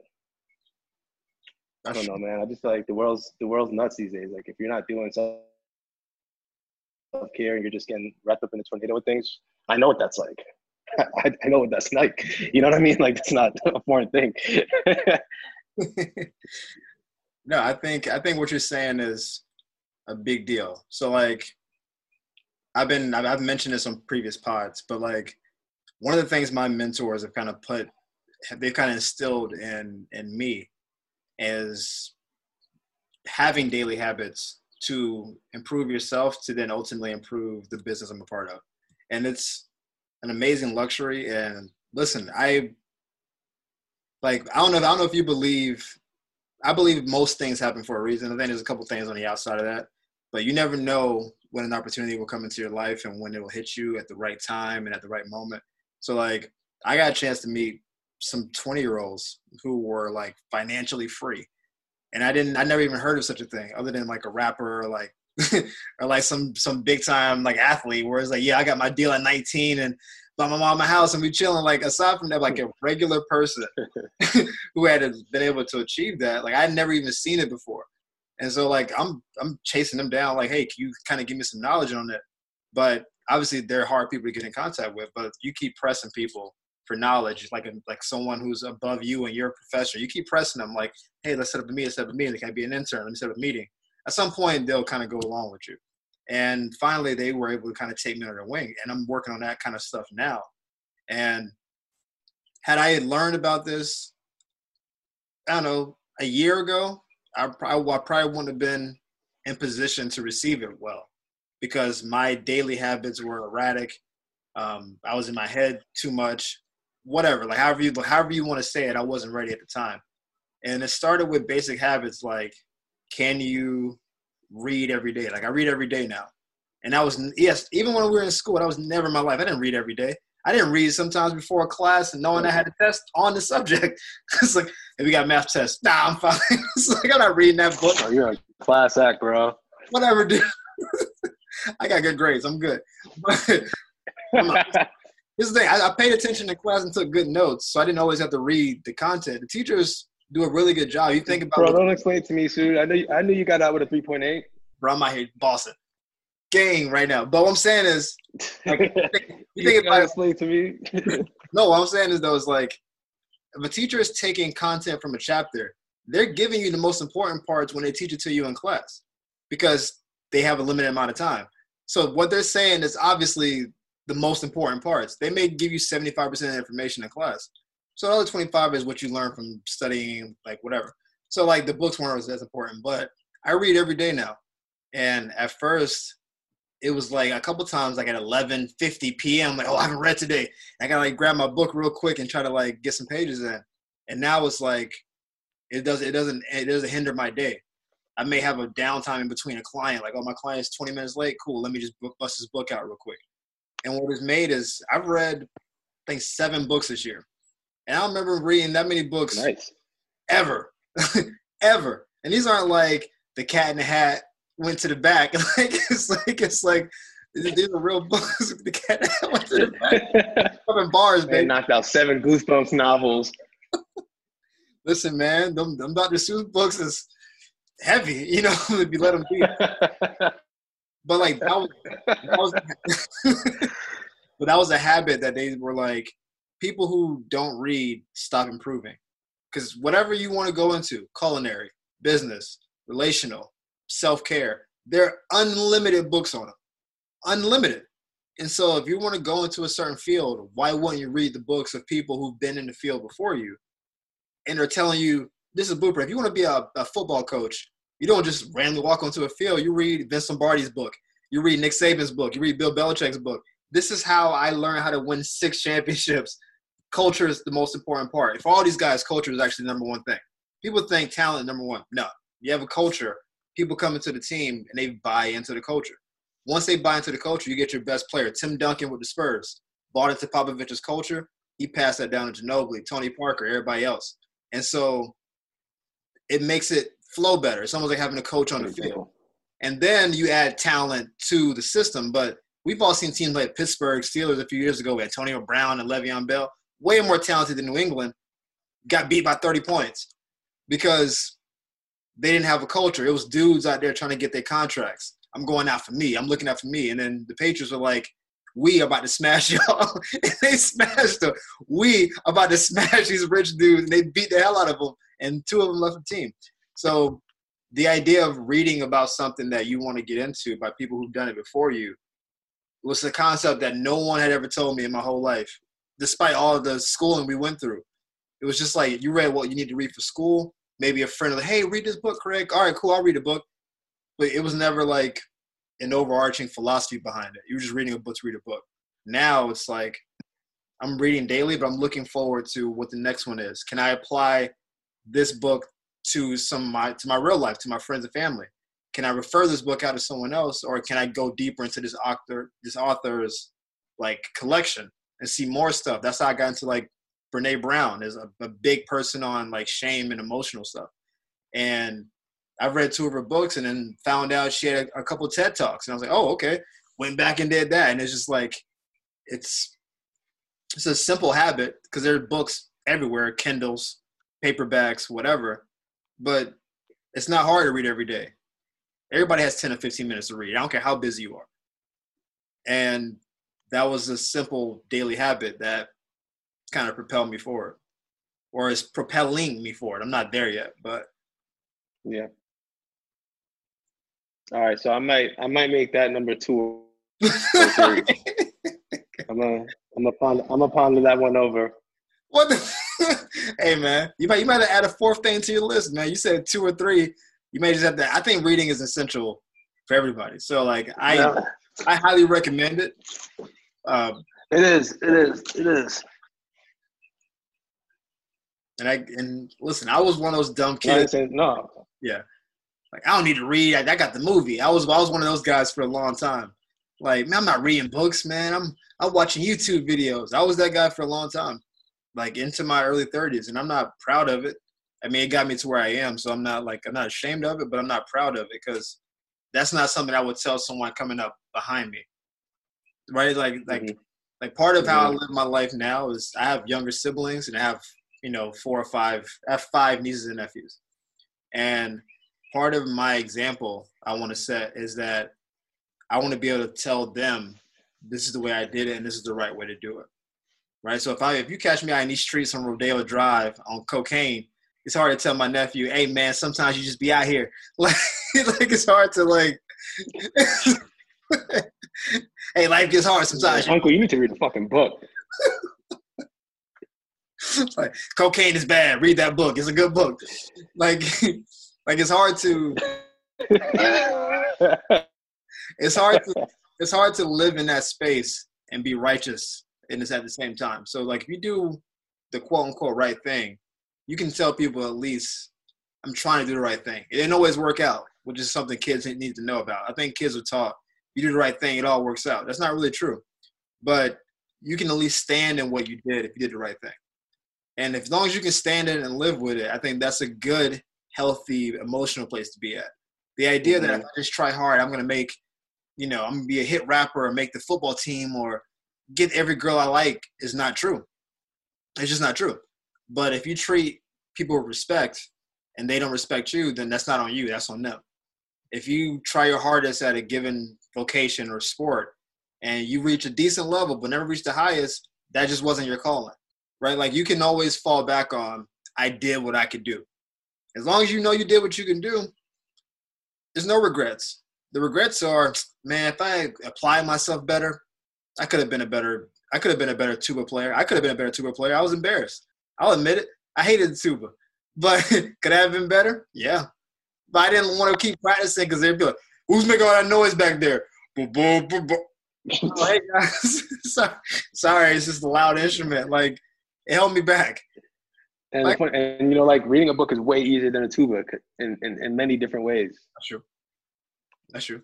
i don't know man i just feel like the world's the world's nuts these days like if you're not doing self-care and you're just getting wrapped up in a tornado with things i know what that's like I, I, know what that's like. You know what I mean? Like it's not a foreign thing. no, I think I think what you're saying is a big deal. So like, I've been I've, I've mentioned this on previous pods, but like one of the things my mentors have kind of put they've kind of instilled in in me is having daily habits to improve yourself to then ultimately improve the business I'm a part of. And it's an amazing luxury. And listen, I like I don't know. I don't know if you believe. I believe most things happen for a reason. I think there's a couple things on the outside of that, but you never know when an opportunity will come into your life and when it will hit you at the right time and at the right moment. So like I got a chance to meet some 20 year olds who were like financially free. And I didn't I never even heard of such a thing other than like a rapper or like or like some some big time like athlete where it's like, yeah, I got my deal at 19 and by my mom my house and we chilling. Like aside from that, like a regular person who had been able to achieve that, like I'd never even seen it before. And so like I'm I'm chasing them down, like, hey, can you kind of give me some knowledge on it? But obviously they're hard people to get in contact with, but you keep pressing people for knowledge, like a, like someone who's above you and you're a professor. You keep pressing them, like, hey, let's set up a meeting, set up a meeting. Can I be an intern? Let me set up a meeting. At some point, they'll kind of go along with you. And finally, they were able to kind of take me under their wing, and I'm working on that kind of stuff now. And had I learned about this, I don't know, a year ago, I, I, I probably wouldn't have been in position to receive it well because my daily habits were erratic. Um, I was in my head too much, whatever, like however you however you want to say it. I wasn't ready at the time, and it started with basic habits like, can you read every day? Like I read every day now, and I was yes, even when we were in school, that was never in my life. I didn't read every day. I didn't read sometimes before a class and knowing I had a test on the subject. it's like, if we got math test, nah, I'm fine. it's like, I'm not reading that book. Oh, you're a class act, bro. Whatever, dude. I got good grades. I'm good. But here's the thing. I, I, paid attention to class and took good notes, so I didn't always have to read the content. The teachers do a really good job. You think about Bro, don't explain it to me, Sue. I know you, I knew you got out with a 3.8. Bro, I'm out here bossing gang right now. But what I'm saying is, like, you think about explain to me. no, what I'm saying is though is like, if a teacher is taking content from a chapter, they're giving you the most important parts when they teach it to you in class, because they have a limited amount of time. So what they're saying is obviously the most important parts. They may give you 75% of the information in class. So the other 25 is what you learn from studying, like whatever. So like the books weren't as important, but I read every day now. And at first, it was like a couple times like at 11:50 p.m. like oh I haven't read today. I gotta like grab my book real quick and try to like get some pages in. And now it's like it doesn't, it doesn't it doesn't hinder my day. I may have a downtime in between a client like oh my client's 20 minutes late. Cool, let me just book, bust this book out real quick. And what it's made is I've read I think seven books this year, and I don't remember reading that many books nice. ever, ever. And these aren't like the Cat in the Hat went to the back. Like it's like it's like these are real books. the cat in the Hat went to the back. Seven bars, man. knocked out seven Goosebumps novels. Listen, man, them, them Dr. Seuss books is heavy. You know, if you let them be. but like that was, that was but that was a habit that they were like people who don't read stop improving because whatever you want to go into culinary business relational self care. There are unlimited books on them, unlimited. And so, if you want to go into a certain field, why wouldn't you read the books of people who've been in the field before you, and they're telling you this is blueprint. If you want to be a, a football coach, you don't just randomly walk onto a field. You read Vince Lombardi's book, you read Nick Saban's book, you read Bill Belichick's book. This is how I learned how to win six championships. Culture is the most important part. If all these guys, culture is actually the number one thing. People think talent number one. No, you have a culture people come into the team and they buy into the culture. Once they buy into the culture, you get your best player. Tim Duncan with the Spurs bought into Popovich's culture. He passed that down to Ginobili, Tony Parker, everybody else. And so it makes it flow better. It's almost like having a coach on the field. And then you add talent to the system. But we've all seen teams like Pittsburgh Steelers a few years ago with Antonio Brown and Le'Veon Bell, way more talented than New England, got beat by 30 points because they didn't have a culture. It was dudes out there trying to get their contracts. I'm going out for me. I'm looking out for me. And then the Patriots were like, we about to smash y'all. and they smashed them. We about to smash these rich dudes. And they beat the hell out of them. And two of them left the team. So the idea of reading about something that you want to get into by people who've done it before you was a concept that no one had ever told me in my whole life, despite all the schooling we went through. It was just like you read what you need to read for school, maybe a friend like, hey, read this book, Craig. All right, cool, I'll read a book. But it was never like an overarching philosophy behind it. You were just reading a book to read a book. Now it's like I'm reading daily, but I'm looking forward to what the next one is. Can I apply this book to some my to my real life, to my friends and family? can I refer this book out to someone else, or can I go deeper into this author this author's like collection and see more stuff? That's how I got into like Brene Brown is a, a big person on like shame and emotional stuff, and I've read two of her books and then found out she had a, a couple TED talks, and I was like, oh okay. Went back and did that, and it's just like it's it's a simple habit because there are books everywhere, Kindles, paperbacks, whatever. But it's not hard to read every day. Everybody has 10 or 15 minutes to read. I don't care how busy you are. And that was a simple daily habit that kind of propelled me forward or is propelling me forward. I'm not there yet, but yeah. All right, so I might I might make that number two. I'm gonna I'm gonna ponder I'm gonna ponder that one over. What? The, hey man, you might you might have add a fourth thing to your list, man. You said two or three. You may just have to. I think reading is essential for everybody. So like I yeah. I highly recommend it. Um, it is. It is. It is. And I and listen, I was one of those dumb kids. No, no. Yeah. Like I don't need to read. I, I got the movie. I was I was one of those guys for a long time. Like man, I'm not reading books, man. I'm I'm watching YouTube videos. I was that guy for a long time, like into my early 30s, and I'm not proud of it. I mean, it got me to where I am, so I'm not like I'm not ashamed of it, but I'm not proud of it because that's not something I would tell someone coming up behind me. Right? Like like mm-hmm. like part of how I live my life now is I have younger siblings and I have you know four or five I have five nieces and nephews, and part of my example I want to set is that I want to be able to tell them this is the way I did it and this is the right way to do it. Right. So if I if you catch me out in these streets on Rodeo Drive on cocaine, it's hard to tell my nephew, hey man, sometimes you just be out here. Like like it's hard to like Hey, life gets hard sometimes. Uncle, you need to read the fucking book. like cocaine is bad. Read that book. It's a good book. Like like it's hard to it's hard to it's hard to live in that space and be righteous and it's at the same time. So like if you do the quote unquote right thing, you can tell people at least I'm trying to do the right thing. It didn't always work out, which is something kids need to know about. I think kids are taught you do the right thing, it all works out. That's not really true. But you can at least stand in what you did if you did the right thing. And if, as long as you can stand in it and live with it, I think that's a good, healthy, emotional place to be at. The idea mm-hmm. that if I just try hard, I'm going to make you know, I'm gonna be a hit rapper or make the football team or get every girl I like is not true. It's just not true. But if you treat people with respect and they don't respect you, then that's not on you, that's on them. If you try your hardest at a given vocation or sport and you reach a decent level but never reach the highest, that just wasn't your calling. Right? Like you can always fall back on I did what I could do. As long as you know you did what you can do, there's no regrets the regrets are, man, if I apply myself better, I could have been a better I could have been a better tuba player. I could have been a better tuba player. I was embarrassed. I'll admit it. I hated the tuba. But could I have been better? Yeah. But I didn't want to keep practicing because they'd be like, who's making all that noise back there? oh, hey guys. sorry. sorry, it's just a loud instrument. Like, it held me back. And, like, and you know, like reading a book is way easier than a tuba in, in, in many different ways. That's true. That's true.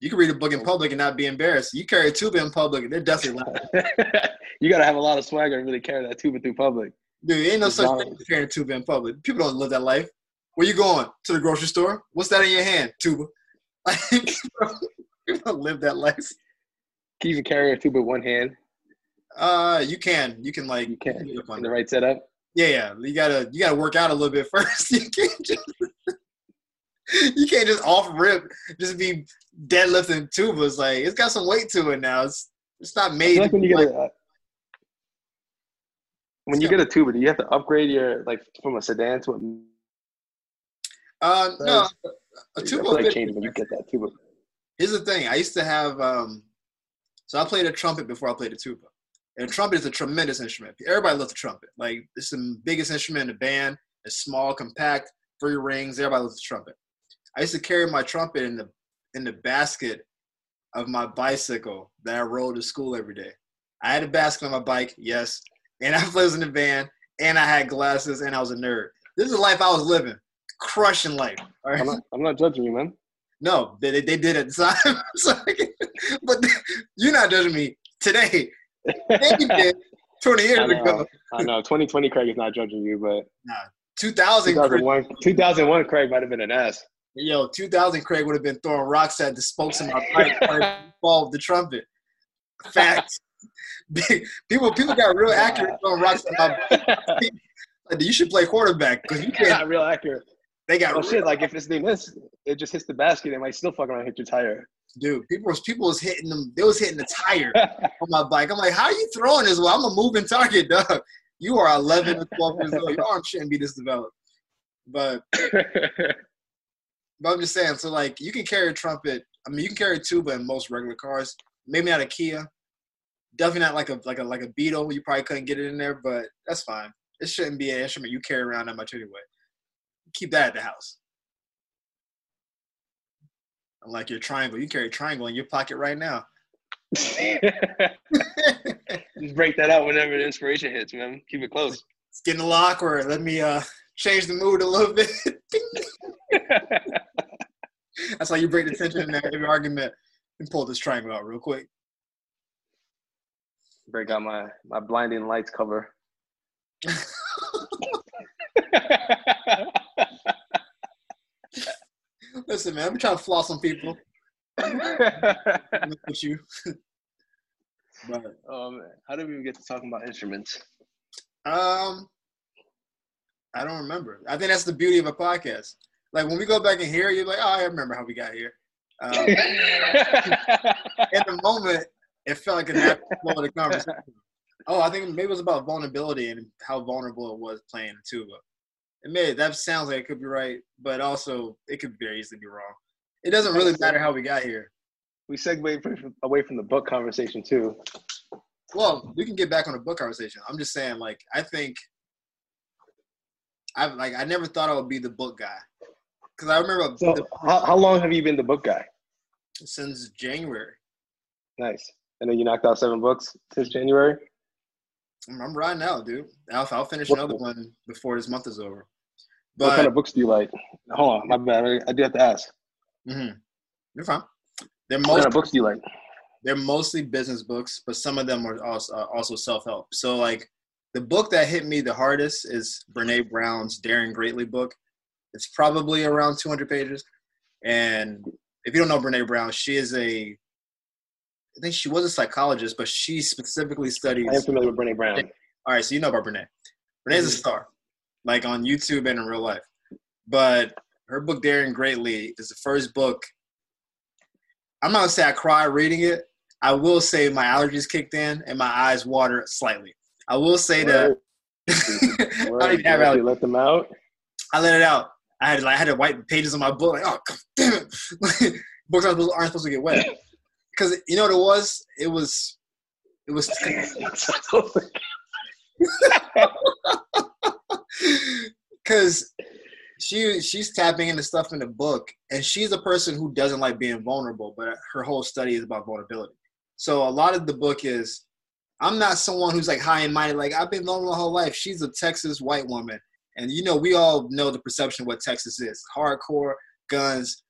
You can read a book in public and not be embarrassed. You carry a tuba in public, and they're definitely laughing. you gotta have a lot of swagger to really carry that tuba through public. Dude, ain't no it's such thing as carrying a tuba in public. People don't live that life. Where you going? To the grocery store? What's that in your hand? Tuba. people don't live that life. Can you even carry a tuba with one hand? Uh, you can. You can like you can in the right setup. Yeah, yeah. You gotta you gotta work out a little bit first. you can't just you can't just off rip just be deadlifting tubas. Like it's got some weight to it now. It's it's not made. Like when you get a, when you get a tuba, do you have to upgrade your like from a sedan to a? Uh, no, a tuba. like change when you get that tuba. Here's the thing. I used to have. um So I played a trumpet before I played a tuba. And a trumpet is a tremendous instrument. Everybody loves the trumpet. Like it's the biggest instrument in the band. It's small, compact, three rings. Everybody loves the trumpet. I used to carry my trumpet in the in the basket of my bicycle that I rode to school every day. I had a basket on my bike, yes, and I was in the van, and I had glasses, and I was a nerd. This is the life I was living, crushing life. All right? I'm, not, I'm not judging you, man. No, they, they did at the time. but you're not judging me today. They did 20 years I know, ago. I know. 2020 Craig is not judging you, but 2000, 2001, 2001 Craig might have been an ass. Yo, 2000 Craig would have been throwing rocks at the spokes in my ball of the trumpet. Facts. people people got real accurate throwing rocks at my like, You should play quarterback because you can't. not real accurate. They got Oh real- shit! Like if this thing miss, it just hits the basket. It might still fuck around hit your tire. dude. People was people was hitting them. They was hitting the tire on my bike. I'm like, how are you throwing this? Well, I'm a moving target, dog. You are 11 or 12 years old. Your arm shouldn't be this developed. But But I'm just saying, so like you can carry a trumpet. I mean, you can carry a tuba in most regular cars. Maybe not a Kia. Definitely not like a like a like a Beetle. You probably couldn't get it in there, but that's fine. It shouldn't be an instrument you carry around that much anyway. Keep that at the house. Unlike your triangle, you carry a triangle in your pocket right now. just break that out whenever the inspiration hits, man. Keep it close. It's getting a little awkward. Let me uh change the mood a little bit. That's how you break the tension in every argument. And pull this triangle out real quick. break out my my blinding lights cover. Listen, man, I'm trying to floss on people. Look at you. but oh man, how did we even get to talking about instruments? um, I don't remember. I think that's the beauty of a podcast. Like when we go back and hear, you're like, oh, I remember how we got here. Um, in the moment, it felt like a natural flow of the conversation. Oh, I think maybe it was about vulnerability and how vulnerable it was playing the tuba. It may that sounds like it could be right, but also it could very easily be wrong. It doesn't really matter how we got here. we segued away from the book conversation too. Well, we can get back on the book conversation. I'm just saying, like, I think I've like I never thought I would be the book guy because I remember So, the, how, how long have you been the book guy? since January. Nice. And then you knocked out seven books since January. I'm, riding out, dude. I'll, I'll finish What- another one before this month is over. what But kind of books do you like? Hold on, my bad. I, I do have to ask. mhm. you're fine. They're What kind of books do you like? they're mostly business books, but some of them are also, uh, also self help. So like the book that hit me the hardest is Brene Brown's Daring Greatly book. It's probably around 200 pages, and if you don't know Brene Brown, she is a I think she was a psychologist, but she specifically studies. I am familiar with Brene Brown. All right, so you know about Brene. Brene's a mm-hmm. star, like on YouTube and in real life. But her book Daring Greatly is the first book. I'm not gonna say I cried reading it. I will say my allergies kicked in and my eyes watered slightly. I will say that I don't even have you let them out. I let it out. I had like I had to wipe pages of my book. Like, oh God damn it! Books aren't supposed, aren't supposed to get wet. Because you know what it was? It was, it was because she she's tapping into stuff in the book, and she's a person who doesn't like being vulnerable, but her whole study is about vulnerability. So a lot of the book is, I'm not someone who's like high and mighty. Like I've been vulnerable my whole life. She's a Texas white woman, and you know we all know the perception of what Texas is: hardcore, guns,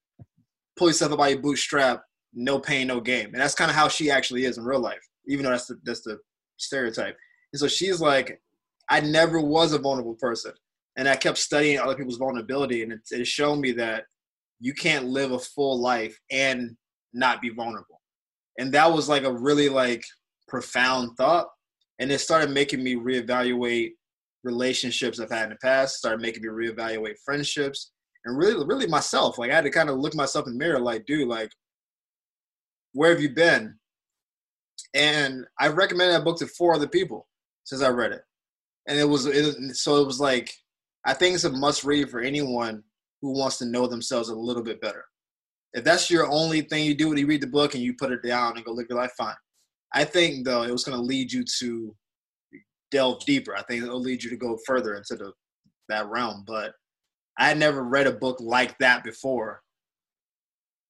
pull yourself up by your bootstrap, no pain, no game. And that's kind of how she actually is in real life, even though that's the, that's the stereotype. And so she's like, I never was a vulnerable person. And I kept studying other people's vulnerability, and it, it showed me that you can't live a full life and not be vulnerable. And that was like a really like profound thought. And it started making me reevaluate relationships I've had in the past, started making me reevaluate friendships, and really, really myself. Like I had to kind of look myself in the mirror, like, dude, like, where have you been? And I recommended that book to four other people since I read it, and it was it, so it was like I think it's a must read for anyone who wants to know themselves a little bit better. If that's your only thing you do when you read the book and you put it down and go live your life, fine. I think though it was going to lead you to delve deeper. I think it'll lead you to go further into the that realm. But I never read a book like that before.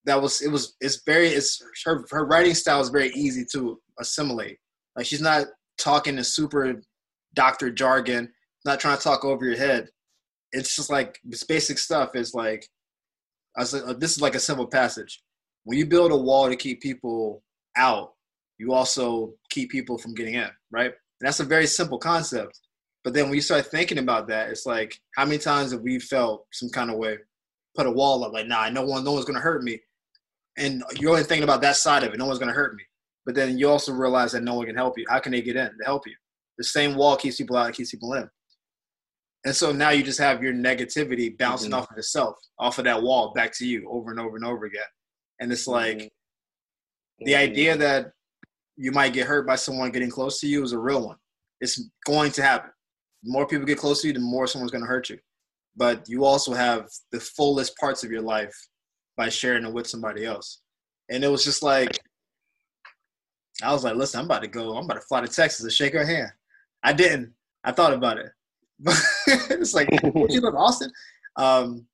That was it was it's very it's her her writing style is very easy to assimilate. Like she's not talking in super doctor jargon, not trying to talk over your head. It's just like this basic stuff is like I uh, this is like a simple passage. When you build a wall to keep people out, you also keep people from getting in, right? And that's a very simple concept. But then when you start thinking about that, it's like, how many times have we felt some kind of way, put a wall up, like, nah, no one, no one's gonna hurt me, and you're only thinking about that side of it. No one's gonna hurt me. But then you also realize that no one can help you. How can they get in to help you? The same wall keeps people out, keeps people in. And so now you just have your negativity bouncing mm-hmm. off of itself, off of that wall, back to you over and over and over again. And it's like mm-hmm. the idea that you might get hurt by someone getting close to you is a real one. It's going to happen. The more people get close to you, the more someone's going to hurt you. But you also have the fullest parts of your life by sharing it with somebody else. And it was just like, I was like, listen, I'm about to go, I'm about to fly to Texas to shake her hand. I didn't. I thought about it. It's like, would you live in Austin? Um,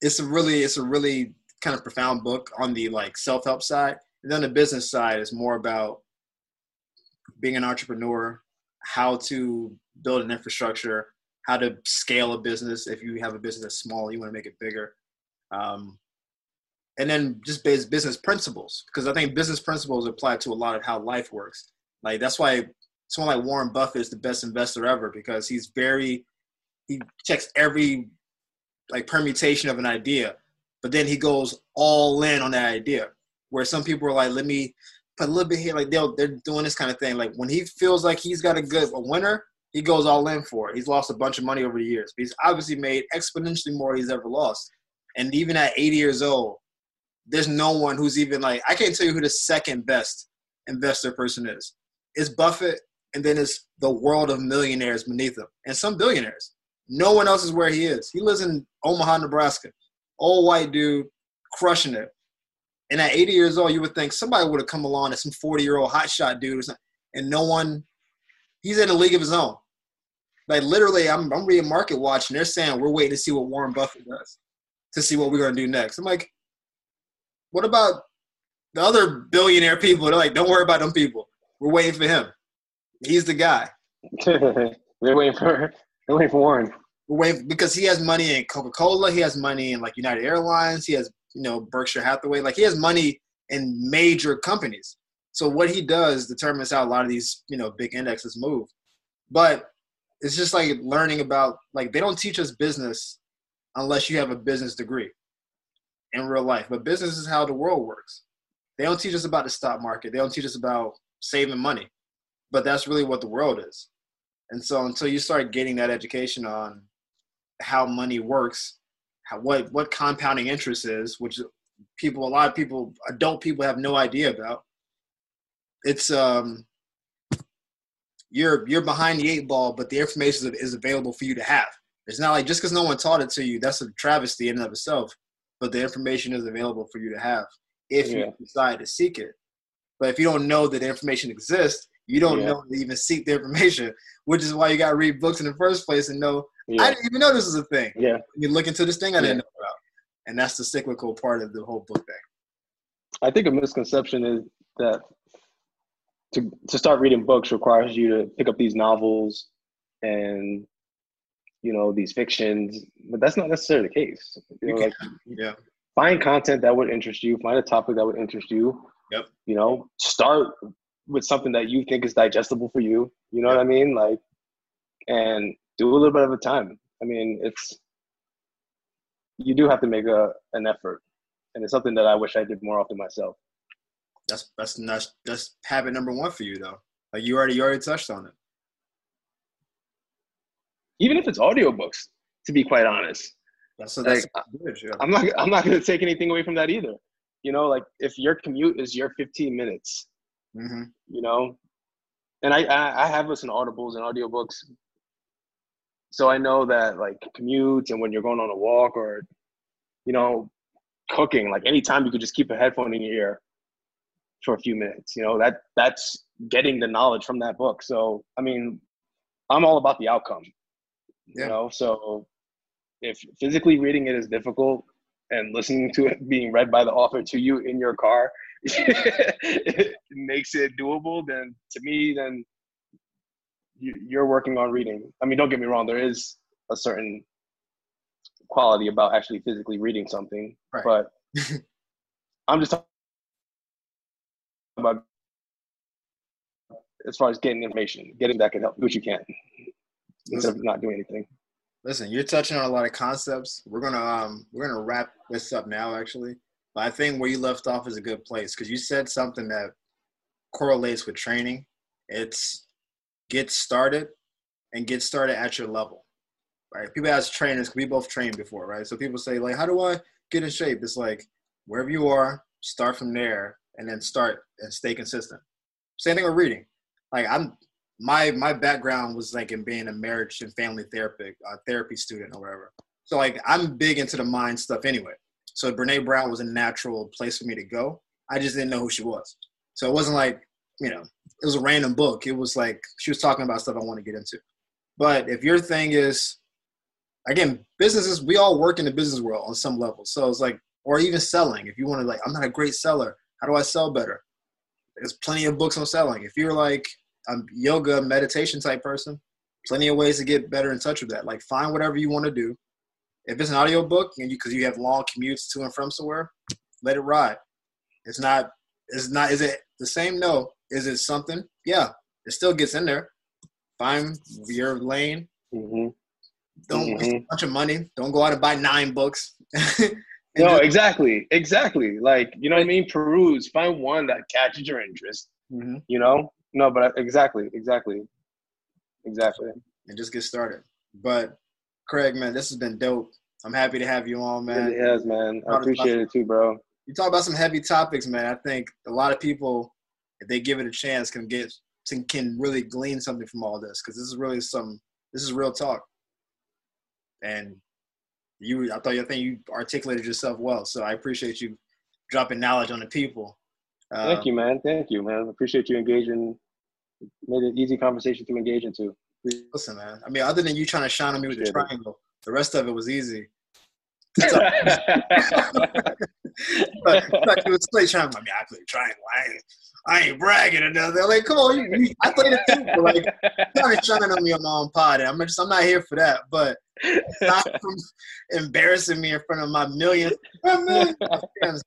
it's a really, it's a really kind of profound book on the like self-help side. And then the business side is more about being an entrepreneur, how to build an infrastructure, how to scale a business. If you have a business that's small, you want to make it bigger. Um, and then just business principles, because I think business principles apply to a lot of how life works. Like that's why someone like Warren Buffett is the best investor ever because he's very he checks every like permutation of an idea, but then he goes all in on that idea. Where some people are like, let me put a little bit here, like they're they're doing this kind of thing. Like when he feels like he's got a good a winner, he goes all in for it. He's lost a bunch of money over the years. But he's obviously made exponentially more he's ever lost. And even at 80 years old, there's no one who's even like I can't tell you who the second best investor person is. It's Buffett, and then it's the world of millionaires beneath him, and some billionaires. No one else is where he is. He lives in Omaha, Nebraska. Old white dude, crushing it. And at 80 years old, you would think somebody would have come along as some 40 year old hotshot dude or something, and no one. He's in a league of his own. Like literally, I'm I'm reading Market Watch, and they're saying we're waiting to see what Warren Buffett does, to see what we're gonna do next. I'm like, what about the other billionaire people? They're like, don't worry about them people. We're waiting for him. He's the guy. they're waiting for they're waiting for Warren. We're waiting because he has money in Coca Cola. He has money in like United Airlines. He has you know Berkshire Hathaway. Like he has money in major companies. So what he does determines how a lot of these you know big indexes move. But it's just like learning about like they don't teach us business unless you have a business degree in real life. But business is how the world works. They don't teach us about the stock market. They don't teach us about saving money. But that's really what the world is. And so until you start getting that education on how money works, how, what what compounding interest is, which people a lot of people adult people have no idea about. It's um you're you're behind the eight ball, but the information is available for you to have. It's not like just because no one taught it to you, that's a travesty in and of itself but the information is available for you to have if yeah. you decide to seek it. But if you don't know that information exists, you don't yeah. know to even seek the information, which is why you got to read books in the first place and know. Yeah. I didn't even know this was a thing. Yeah, you look into this thing I didn't know about, and that's the cyclical part of the whole book thing. I think a misconception is that to to start reading books requires you to pick up these novels and you know these fictions but that's not necessarily the case you know, like, yeah find content that would interest you find a topic that would interest you yep you know start with something that you think is digestible for you you know yep. what i mean like and do a little bit of a time i mean it's you do have to make a an effort and it's something that i wish i did more often myself that's that's that's, that's habit number one for you though like you already you already touched on it even if it's audiobooks, to be quite honest. That's, that's like, good, yeah. I'm not I'm not gonna take anything away from that either. You know, like if your commute is your 15 minutes, mm-hmm. you know, and I, I I have listened to audibles and audiobooks, so I know that like commutes and when you're going on a walk or, you know, cooking, like anytime you could just keep a headphone in your ear for a few minutes. You know that that's getting the knowledge from that book. So I mean, I'm all about the outcome. yeah. You know, so if physically reading it is difficult and listening to it being read by the author to you in your car it makes it doable, then to me, then you, you're working on reading. I mean, don't get me wrong, there is a certain quality about actually physically reading something. Right. But I'm just talking about as far as getting information, getting that can help, which you can, instead of not doing anything. Listen, you're touching on a lot of concepts. We're gonna um we're gonna wrap this up now actually. But I think where you left off is a good place because you said something that correlates with training. It's get started and get started at your level. Right? People ask trainers, we both trained before, right? So people say, like, how do I get in shape? It's like wherever you are, start from there and then start and stay consistent. Same thing with reading. Like I'm my my background was like in being a marriage and family therapy uh, therapy student or whatever. So like I'm big into the mind stuff anyway. So Brene Brown was a natural place for me to go. I just didn't know who she was. So it wasn't like, you know, it was a random book. It was like she was talking about stuff I want to get into. But if your thing is again, businesses, we all work in the business world on some level. So it's like, or even selling. If you want to like, I'm not a great seller. How do I sell better? There's plenty of books on selling. If you're like a yoga meditation type person, plenty of ways to get better in touch with that. Like find whatever you want to do. If it's an audio book and you because you have long commutes to and from somewhere, let it ride. It's not it's not is it the same? No. Is it something? Yeah. It still gets in there. Find your lane. Mm-hmm. Don't waste a bunch of money. Don't go out and buy nine books. No, just- exactly, exactly. Like you know what I mean. Peruse, find one that catches your interest. Mhm. You know, no, but exactly, exactly, exactly. and just get started. But Craig, man, this has been dope. I'm happy to have you on, man. It has, man. I appreciate it too, bro. You talk about some heavy topics, man. I think a lot of people, if they give it a chance, can get can- really glean something from all this because this is really some this is real talk. And you, I thought you I think you articulated yourself well, so I appreciate you dropping knowledge on the people. Uh, Thank you, man. Thank you, man. Appreciate you engaging. Made it easy conversation to engage into. Listen, man. I mean, other than you trying to shine on me with the it. triangle, the rest of it was easy. But like, you was play triangle. I mean, I play triangle. I ain't, I ain't bragging or nothing. Like, come on, you, you, I played it too. Like, trying to shine on me on my own pod. I'm just, I'm not here for that. But stop from embarrassing me in front of my millions, my fans.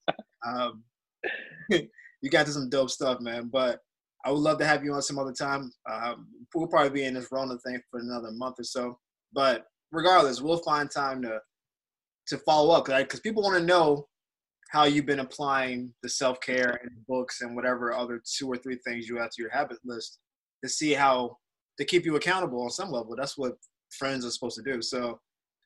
Um, you got to some dope stuff, man. But I would love to have you on some other time. Um, we'll probably be in this Rona thing for another month or so. But regardless, we'll find time to to follow up because people want to know how you've been applying the self care and books and whatever other two or three things you add to your habit list to see how to keep you accountable on some level. That's what friends are supposed to do. So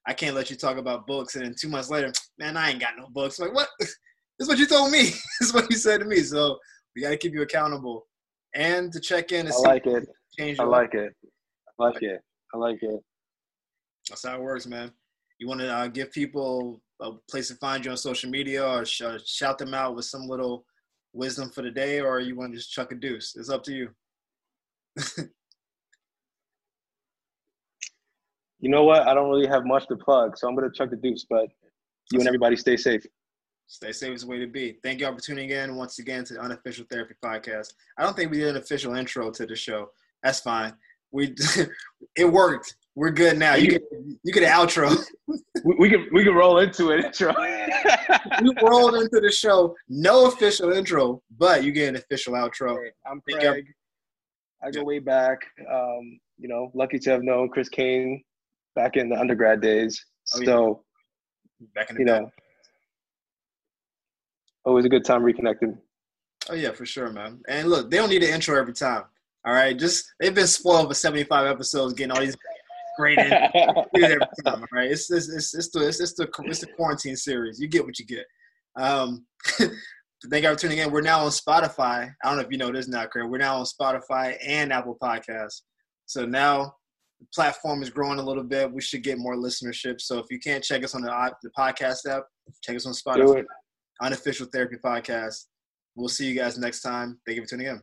I can't let you talk about books and then two months later, man, I ain't got no books. Like what? this is what you told me. this is what you said to me. So we got to keep you accountable and to check in and I see like it. change. I like it. I like it. I like it. That's how it works, man. You want to uh, give people a place to find you on social media or sh- uh, shout them out with some little wisdom for the day, or you want to just chuck a deuce? It's up to you. You know what? I don't really have much to plug, so I'm gonna chuck the deuce. But you and everybody stay safe. Stay safe is the way to be. Thank y'all for tuning in once again to the Unofficial Therapy Podcast. I don't think we did an official intro to the show. That's fine. We it worked. We're good now. You get you get an outro. We, we can we can roll into it. Intro. we rolled into the show. No official intro, but you get an official outro. I'm Thank you. Craig. I go way back. Um, you know, lucky to have known Chris Kane back in the undergrad days. Oh, yeah. So Back in the you day. know, always a good time reconnecting. Oh yeah, for sure, man. And look, they don't need an intro every time. All right, just they've been spoiled for seventy five episodes, getting all these great intros every time. Right, it's it's it's, it's the it's, it's the it's the quarantine series. You get what you get. Um, thank you for tuning in. We're now on Spotify. I don't know if you know this now, Craig. We're now on Spotify and Apple Podcasts. So now the platform is growing a little bit. We should get more listenership. So if you can't check us on the the podcast app, check us on Spotify. Unofficial Therapy Podcast. We'll see you guys next time. Thank you for tuning in.